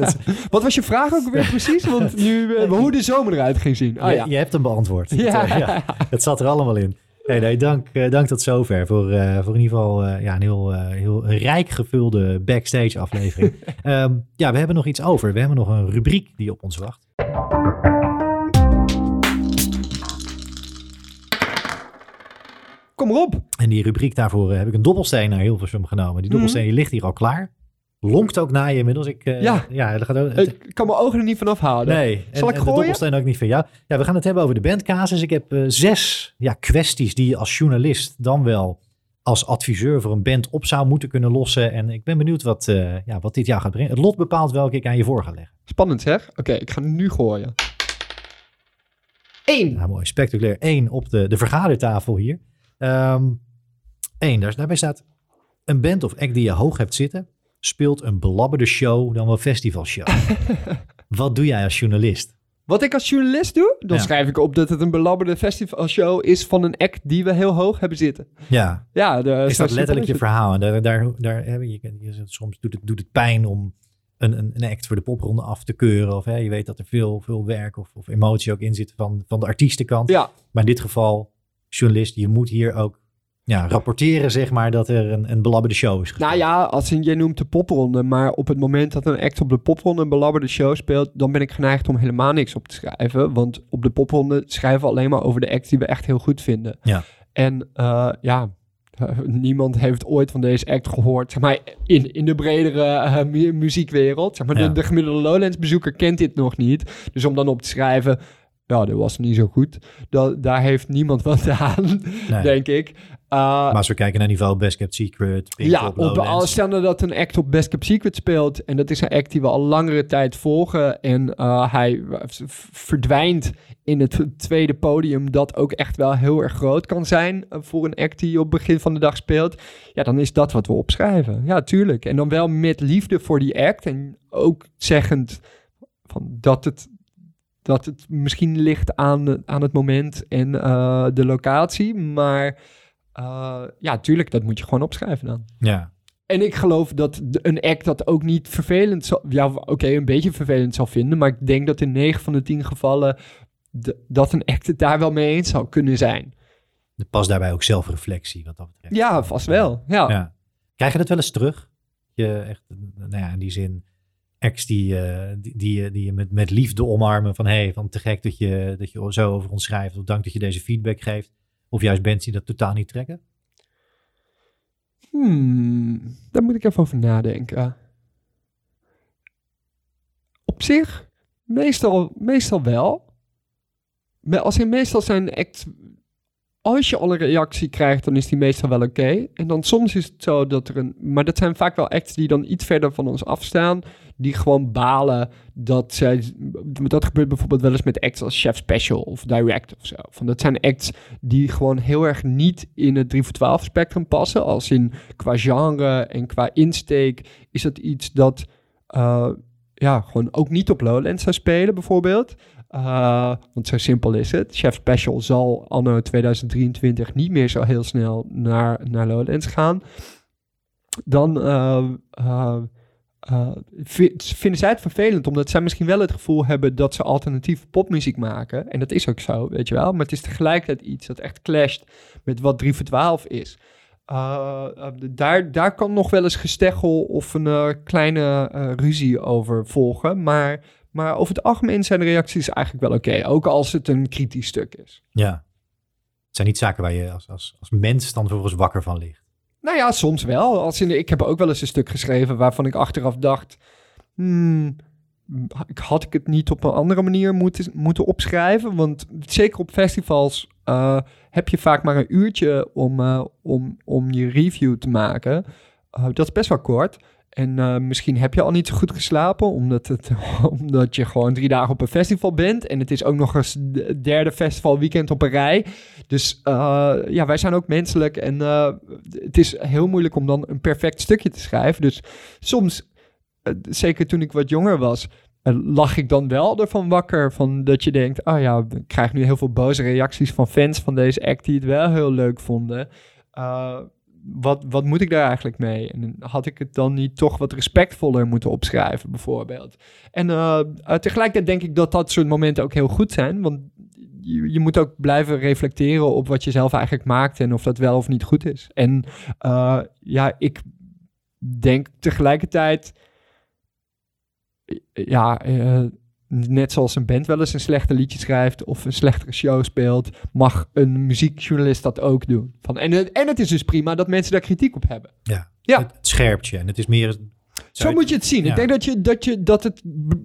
Wat was je vraag ook weer (laughs) precies? Want nu, eh, hoe de zomer eruit ging zien. Je, ja. je hebt hem beantwoord. Ja. Het, eh, ja, het zat er allemaal in. Nee, nee, dank, dank tot zover voor, voor in ieder geval ja, een heel, heel rijk gevulde backstage aflevering. (laughs) Ehm, ja, we hebben nog iets over. We hebben nog een rubriek die op ons wacht. Kom erop. En die rubriek daarvoor eh, heb ik een dobbelsteen naar Hilversum genomen. Die dobbelsteen die ligt hier al klaar. Lonkt ook naar je inmiddels. Ik, eh, Ja. ja, dat gaat ook, Ik kan mijn ogen er niet vanaf houden. Nee, en, Zal ik en de dobbelsteen ook niet van jou. Ja, we gaan het hebben over de bandcasus. Ik heb eh, zes ja, kwesties die je als journalist dan wel als adviseur voor een band op zou moeten kunnen lossen. En ik ben benieuwd wat, eh, ja, wat dit jaar gaat brengen. Het lot bepaalt welke ik aan je voor ga leggen. Spannend zeg. Oké, ik ga nu gooien. Eén. Nou, mooi. Spectaculair. Eén op de, de vergadertafel hier. Ehm Eén, daar, daarbij staat een band of act die je hoog hebt zitten, speelt een belabberde show dan wel festivalshow. (laughs) wat doe jij als journalist? Wat ik als journalist doe, dan Ja. schrijf ik op dat het een belabberde festivalshow is van een act die we heel hoog hebben zitten. Ja, Ja, de, is dat letterlijk je verhaal? En daar, daar, daar, hè, je, soms doet het, doet het pijn om een, een, een act voor de popronde af te keuren. Of hè, je weet dat er veel, veel werk of, of emotie ook in zit van, van de artiestenkant. Ja, Maar in dit geval, journalist, je moet hier ook ja, rapporteren, zeg maar, dat er een, een belabberde show is. nou ja, als een, jij noemt de popronde, maar op het moment dat een act op de popronde een belabberde show speelt, dan ben ik geneigd om helemaal niks op te schrijven. Want op de popronde schrijven we alleen maar over de act die we echt heel goed vinden. Ja. En eh, ja, (laughs) niemand heeft ooit van deze act gehoord, zeg maar, in, in de bredere eh, mu- muziekwereld. Zeg maar, Ja. de, de gemiddelde Lowlands-bezoeker kent dit nog niet. Dus om dan op te schrijven, ja, dat was niet zo goed. Dat, daar heeft niemand wat (laughs) aan, Nee. denk ik. Uh, Maar als we kijken naar niveau Best Kept Secret, ja, op alles stellen dat een act op Best Kept Secret speelt. En dat is een act die we al langere tijd volgen. En eh, hij verdwijnt in het tweede podium. Dat ook echt wel heel erg groot kan zijn. eh, voor een act die op begin van de dag speelt. Ja, dan is dat wat we opschrijven. Ja, tuurlijk. En dan wel met liefde voor die act. En ook zeggend van dat het. Dat het misschien ligt aan, aan het moment en eh, de locatie. Maar uh, ja, tuurlijk, dat moet je gewoon opschrijven dan. Ja, En ik geloof dat een act dat ook niet vervelend zal... Ja, oké, een beetje vervelend zal vinden. Maar ik denk dat in 9 van de 10 gevallen... de- dat een act het daar wel mee eens zou kunnen zijn. er past daarbij ook zelfreflectie wat dat betreft. Ja, vast wel. Ja. Ja. Krijg je dat wel eens terug? Je echt, nou ja, in die zin, ex die, eh, die, die, je- die je met, met liefde omarmen van hey, van te gek dat je, dat je zo over ons schrijft. Of dank dat je deze feedback geeft. Of juist bands die dat totaal niet trekken. Hmm, daar moet ik even over nadenken. Op zich, meestal, meestal wel. Maar als in meestal zijn act... Als je al een reactie krijgt, dan is die meestal wel oké. En dan soms is het zo dat er een... Maar dat zijn vaak wel acts die dan iets verder van ons afstaan. Die gewoon balen dat zij... Dat gebeurt bijvoorbeeld wel eens met acts als Chef Special of Direct of zo. Van dat zijn acts die gewoon heel erg niet in het 3 voor 12 spectrum passen. Als in qua genre en qua insteek is dat iets dat uh, ja, gewoon ook niet op Lowlands zou spelen bijvoorbeeld. Uh, want zo simpel is het. Chef Special zal anno 2023 niet meer zo heel snel naar, naar Lowlands gaan. Dan uh, vinden zij het vervelend, omdat zij misschien wel het gevoel hebben dat ze alternatieve popmuziek maken. En dat is ook zo, weet je wel. Maar het is tegelijkertijd iets dat echt clasht met wat 3 voor 12 is. Daar, daar kan nog wel eens gesteggel of een kleine ruzie over volgen. Maar, maar over het algemeen zijn de reacties eigenlijk wel oké. Okay, ook als het een kritisch stuk is. Ja. Het zijn niet zaken waar je als, als, als mens dan vervolgens wakker van ligt. Nou ja, soms wel. Als in, ik heb ook wel eens een stuk geschreven waarvan ik achteraf dacht... Hmm, had ik het niet op een andere manier moeten, moeten opschrijven? Want zeker op festivals uh, heb je vaak maar een uurtje om, uh, om, om je review te maken. Uh, dat is best wel kort. En uh, misschien heb je al niet zo goed geslapen, omdat, het, (laughs) omdat je gewoon drie dagen op een festival bent. En het is ook nog eens derde festivalweekend op een rij. Dus uh, ja, wij zijn ook menselijk. En uh, het is heel moeilijk om dan een perfect stukje te schrijven. Dus soms, zeker toen ik wat jonger was, lag ik dan wel ervan wakker. Van dat je denkt, oh ja, ik krijg nu heel veel boze reacties van fans van deze act die het wel heel leuk vonden. Wat, wat moet ik daar eigenlijk mee? En had ik het dan niet toch wat respectvoller moeten opschrijven, bijvoorbeeld? En uh, uh, tegelijkertijd denk ik dat dat soort momenten ook heel goed zijn. Want je, moet ook blijven reflecteren op wat je zelf eigenlijk maakt en of dat wel of niet goed is. En uh, ja, ik denk tegelijkertijd, ja, net zoals een band wel eens een slechte liedje schrijft of een slechtere show speelt, mag een muziekjournalist dat ook doen. Van, en, het, en het is dus prima dat mensen daar kritiek op hebben. Ja, ja. het scherpt je en het is meer... Zo moet je het zien. Ik denk dat, je, dat, je, dat het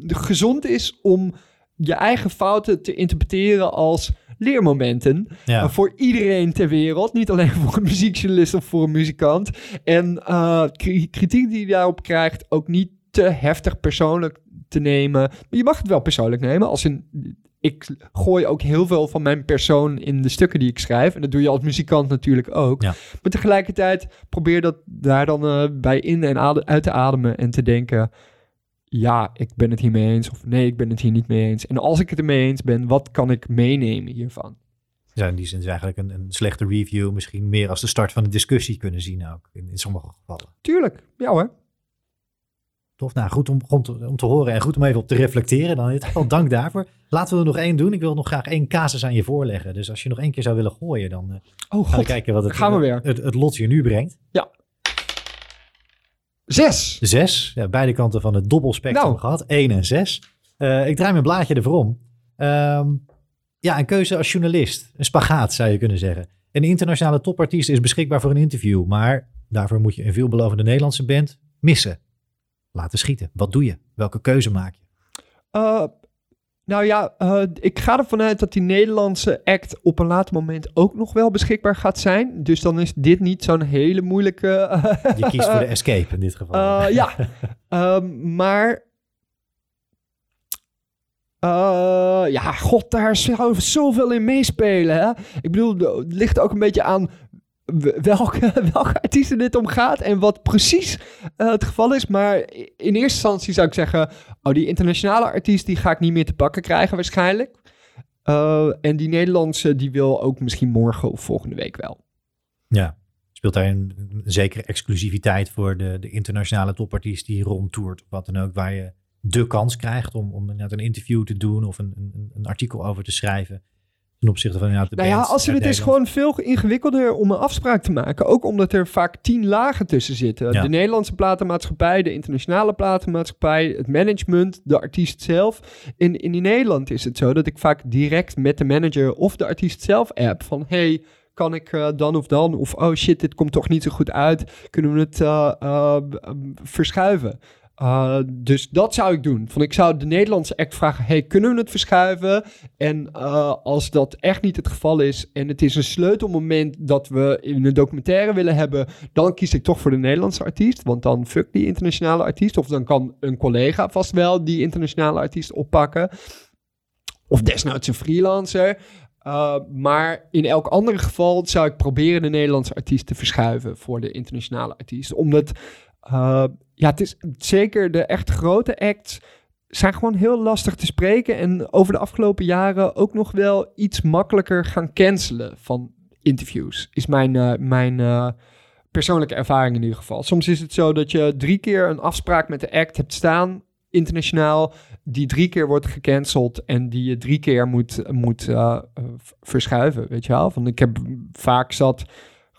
gezond is om je eigen fouten te interpreteren als leermomenten ja. voor iedereen ter wereld. Niet alleen (laughs) voor een muziekjournalist of voor een muzikant. En uh, kritiek die je daarop krijgt ook niet te heftig persoonlijk te nemen. Maar je mag het wel persoonlijk nemen. Als een, ik gooi ook heel veel van mijn persoon in de stukken die ik schrijf. En dat doe je als muzikant natuurlijk ook. Maar tegelijkertijd probeer dat daar dan uh, bij in en uit te ademen en te denken ja, ik ben het hiermee eens of nee, ik ben het hier niet mee eens. En als ik het ermee eens ben, wat kan ik meenemen hiervan? Ja, in die zin is eigenlijk een, een slechte review misschien meer als de start van een discussie kunnen zien ook, in, in sommige gevallen. Tuurlijk, ja hoor. Tof, nou goed om, om, te, om te horen en goed om even op te reflecteren. Dan dank daarvoor. Laten we er nog één doen. Ik wil nog graag één casus aan je voorleggen. Dus als je nog één keer zou willen gooien, dan uh, oh, gaan we kijken wat het, gaan we weer. Het, het, lot je nu brengt. Ja. Zes. Zes. Ja, beide kanten van het dobbelspectrum nou. gehad. Eén en zes. Uh, ik draai mijn blaadje ervoor om. Um, ja, een keuze als journalist. Een spagaat zou je kunnen zeggen. Een internationale topartiest is beschikbaar voor een interview. Maar daarvoor moet je een veelbelovende Nederlandse band missen. Laten schieten. Wat doe je? Welke keuze maak je? Uh, nou ja, uh, ik ga ervan uit dat die Nederlandse act op een later moment ook nog wel beschikbaar gaat zijn. Dus dan is dit niet zo'n hele moeilijke. Uh, Je kiest voor de (laughs) escape in dit geval. Ja, um, (laughs) maar. ja, god, daar zou zoveel in meespelen. Hè? Ik bedoel, het ligt ook een beetje aan welke, (laughs) welke artiesten dit om gaat en wat precies uh, het geval is. Maar in eerste instantie zou ik zeggen, oh, die internationale artiest die ga ik niet meer te pakken krijgen waarschijnlijk. Uh, en die Nederlandse die wil ook misschien morgen of volgende week wel. Ja, speelt daar een, zekere exclusiviteit voor de, de internationale topartiest die rondtoert, wat dan ook, waar je de kans krijgt om, om een interview te doen of een, een, een artikel over te schrijven ten opzichte van ja, de Nou ja, als het is gewoon veel ingewikkelder om een afspraak te maken. Ook omdat er vaak tien lagen tussen zitten. De Nederlandse platenmaatschappij, de internationale platenmaatschappij, het management, de artiest zelf. In, in Nederland is het zo dat ik vaak direct met de manager of de artiest zelf app van hey, kan ik uh, dan of dan? Of oh shit, dit komt toch niet zo goed uit. Kunnen we het uh, uh, verschuiven? Uh, dus dat zou ik doen. Van, ik zou de Nederlandse act vragen: hey, kunnen we het verschuiven? En uh, als dat echt niet het geval is en het is een sleutelmoment dat we in een documentaire willen hebben, dan kies ik toch voor de Nederlandse artiest. Want dan fuck die internationale artiest. Of dan kan een collega vast wel die internationale artiest oppakken. Of desnoods een freelancer. Uh, maar in elk ander geval zou ik proberen de Nederlandse artiest te verschuiven voor de internationale artiest. Omdat uh, ja, het is zeker de echt grote acts zijn gewoon heel lastig te spreken. En over de afgelopen jaren ook nog wel iets makkelijker gaan cancelen van interviews. Is mijn, uh, mijn uh, persoonlijke ervaring in ieder geval. Soms is het zo dat je drie keer een afspraak met de act hebt staan, internationaal, die drie keer wordt gecanceld en die je drie keer moet, moet verschuiven. Weet je wel? Van ik heb vaak zat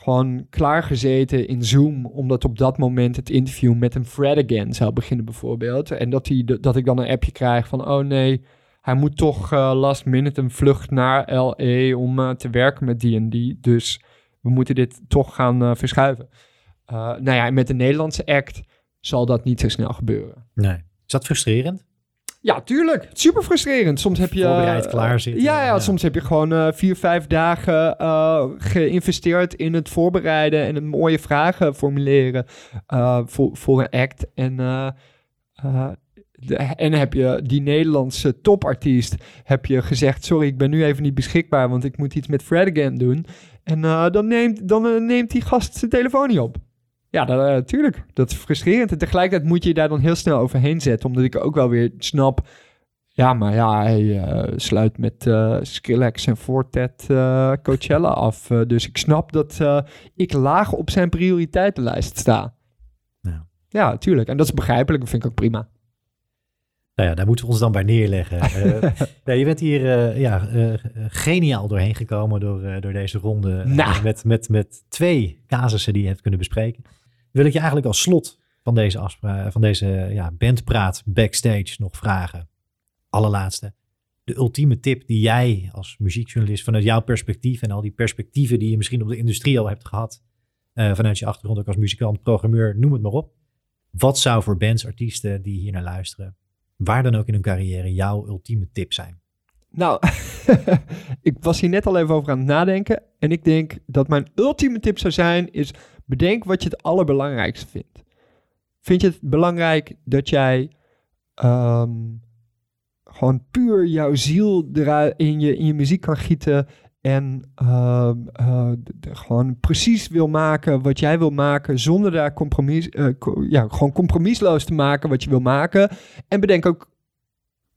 gewoon klaargezeten in Zoom, omdat op dat moment het interview met een Fred again zou beginnen bijvoorbeeld. En dat, die, dat ik dan een appje krijg van, oh nee, hij moet toch uh, last minute een vlucht naar LA om uh, te werken met die en die. Dus we moeten dit toch gaan uh, verschuiven. nou ja, met de Nederlandse act zal dat niet zo snel gebeuren. Nee. Is dat frustrerend? Ja, tuurlijk. Super frustrerend. Soms heb je... Voorbereid, klaar zitten. Ja, ja, soms heb je gewoon uh, vier, vijf dagen uh, geïnvesteerd in het voorbereiden en het mooie vragen formuleren uh, voor, voor een act. En, de, en heb je die Nederlandse topartiest, heb je gezegd, sorry, ik ben nu even niet beschikbaar, want ik moet iets met Fred again doen. En dan, neemt, dan neemt die gast zijn telefoon niet op. Ja. Dat, uh, dat is frustrerend. En tegelijkertijd moet je je daar dan heel snel overheen zetten. Omdat ik ook wel weer snap... Ja, maar ja, hij uh, sluit met uh, Skrillex en Fortet uh, Coachella af. dus ik snap dat ik laag op zijn prioriteitenlijst sta. Ja. ja, tuurlijk. En dat is begrijpelijk. Dat vind ik ook prima. Nou ja, daar moeten we ons dan bij neerleggen. (laughs) Eh, ja, je bent hier eh, ja, eh, geniaal doorheen gekomen door, door deze ronde. Nou. met, met, met twee casussen die je hebt kunnen bespreken. Wil ik je eigenlijk als slot van deze, afspraak, van deze ja, bandpraat backstage nog vragen. Allerlaatste. De ultieme tip die jij als muziekjournalist vanuit jouw perspectief en al die perspectieven die je misschien op de industrie al hebt gehad. vanuit je achtergrond ook als muzikant, programmeur, noem het maar op. Wat zou voor bands, artiesten die hier naar luisteren waar dan ook in hun carrière jouw ultieme tip zijn? Nou, (laughs) ik was hier net al even over aan het nadenken. En ik denk dat mijn ultieme tip zou zijn: is bedenk wat je het allerbelangrijkste vindt. Vind je het belangrijk dat jij ehm, gewoon puur jouw ziel in je, in je muziek kan gieten en uh, uh, gewoon precies wil maken wat jij wil maken, zonder daar compromis, uh, ja, gewoon compromisloos te maken wat je wil maken. En bedenk ook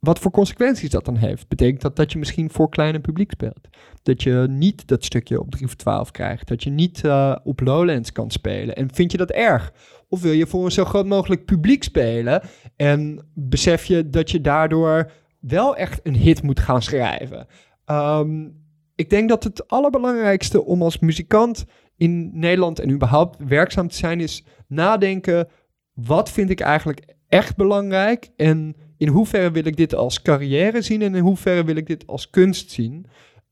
wat voor consequenties dat dan heeft. Betekent dat dat je misschien voor kleine publiek speelt? Dat je niet dat stukje op 3 voor 12 krijgt? Dat je niet uh, op Lowlands kan spelen? En vind je dat erg? Of wil je voor een zo groot mogelijk publiek spelen en besef je dat je daardoor wel echt een hit moet gaan schrijven? Um, ik denk dat het allerbelangrijkste om als muzikant in Nederland en überhaupt werkzaam te zijn is nadenken, wat vind ik eigenlijk echt belangrijk en in hoeverre wil ik dit als carrière zien en in hoeverre wil ik dit als kunst zien?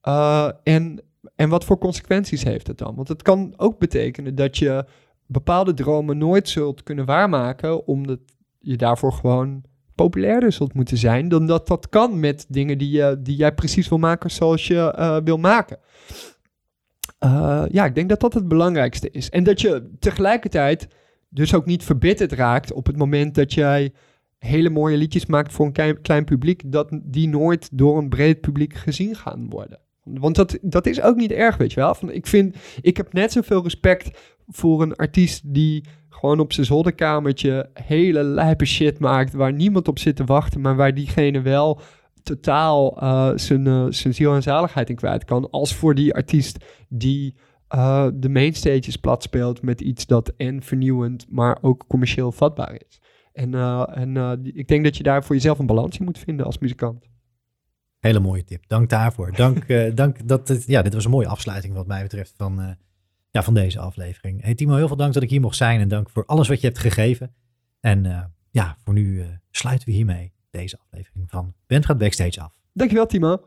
Uh, en, en wat voor consequenties heeft het dan? Want het kan ook betekenen dat je bepaalde dromen nooit zult kunnen waarmaken, omdat je daarvoor gewoon populairder zult moeten zijn dan dat dat kan met dingen die, je, die jij precies wil maken zoals je uh, wil maken. Ja, ik denk dat dat het belangrijkste is. En dat je tegelijkertijd dus ook niet verbitterd raakt op het moment dat jij hele mooie liedjes maakt voor een klein, klein publiek, dat die nooit door een breed publiek gezien gaan worden. Want dat, dat is ook niet erg, weet je wel. Van, ik, vind, ik heb net zoveel respect voor een artiest die gewoon op zijn zolderkamertje hele lijpe shit maakt waar niemand op zit te wachten, maar waar diegene wel totaal uh, zijn, uh, zijn ziel en zaligheid in kwijt kan. Als voor die artiest die uh, de mainstages plat speelt met iets dat en vernieuwend, maar ook commercieel vatbaar is. En, en ik denk dat je daar voor jezelf een balans in moet vinden als muzikant. Hele mooie tip. Dank daarvoor. Dank, (laughs) dank dat ja, dit was een mooie afsluiting wat mij betreft van ja, van deze aflevering. Hey Timo, heel veel dank dat ik hier mocht zijn en dank voor alles wat je hebt gegeven. En uh, ja, voor nu uh, sluiten we hiermee deze aflevering van Bent gaat Backstage af. Dankjewel Timo.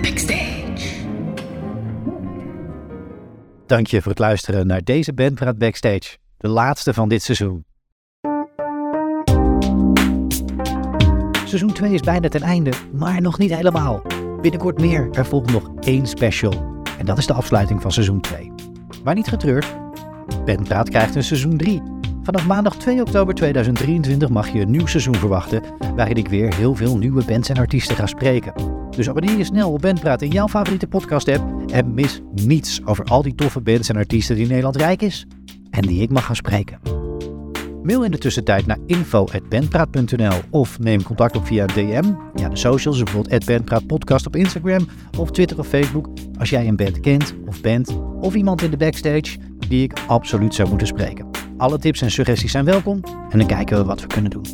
Backstage. Dank je voor het luisteren naar deze Bandpraat Backstage, de laatste van dit seizoen. Seizoen 2 is bijna ten einde, maar nog niet helemaal. Binnenkort meer, er volgt nog één special. En dat is de afsluiting van seizoen 2. Maar niet getreurd, Bandpraat krijgt een seizoen 3. Vanaf maandag 2 oktober 2023 mag je een nieuw seizoen verwachten, waarin ik weer heel veel nieuwe bands en artiesten ga spreken. Dus abonneer je snel op Bandpraat in jouw favoriete podcast-app en mis niets over al die toffe bands en artiesten die Nederland rijk is en die ik mag gaan spreken. Mail in de tussentijd naar info.bandpraat.nl of neem contact op via DM. Ja, de socials, bijvoorbeeld @bandpraatpodcast op Instagram of Twitter of Facebook. Als jij een band kent of bent of iemand in de backstage die ik absoluut zou moeten spreken. Alle tips en suggesties zijn welkom en dan kijken we wat we kunnen doen.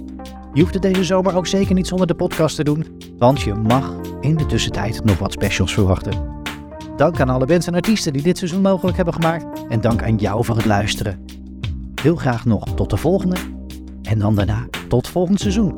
Je hoeft het deze zomer ook zeker niet zonder de podcast te doen, want je mag in de tussentijd nog wat specials verwachten. Dank aan alle bands en artiesten die dit seizoen mogelijk hebben gemaakt en dank aan jou voor het luisteren heel graag nog tot de volgende. En dan daarna tot volgend seizoen.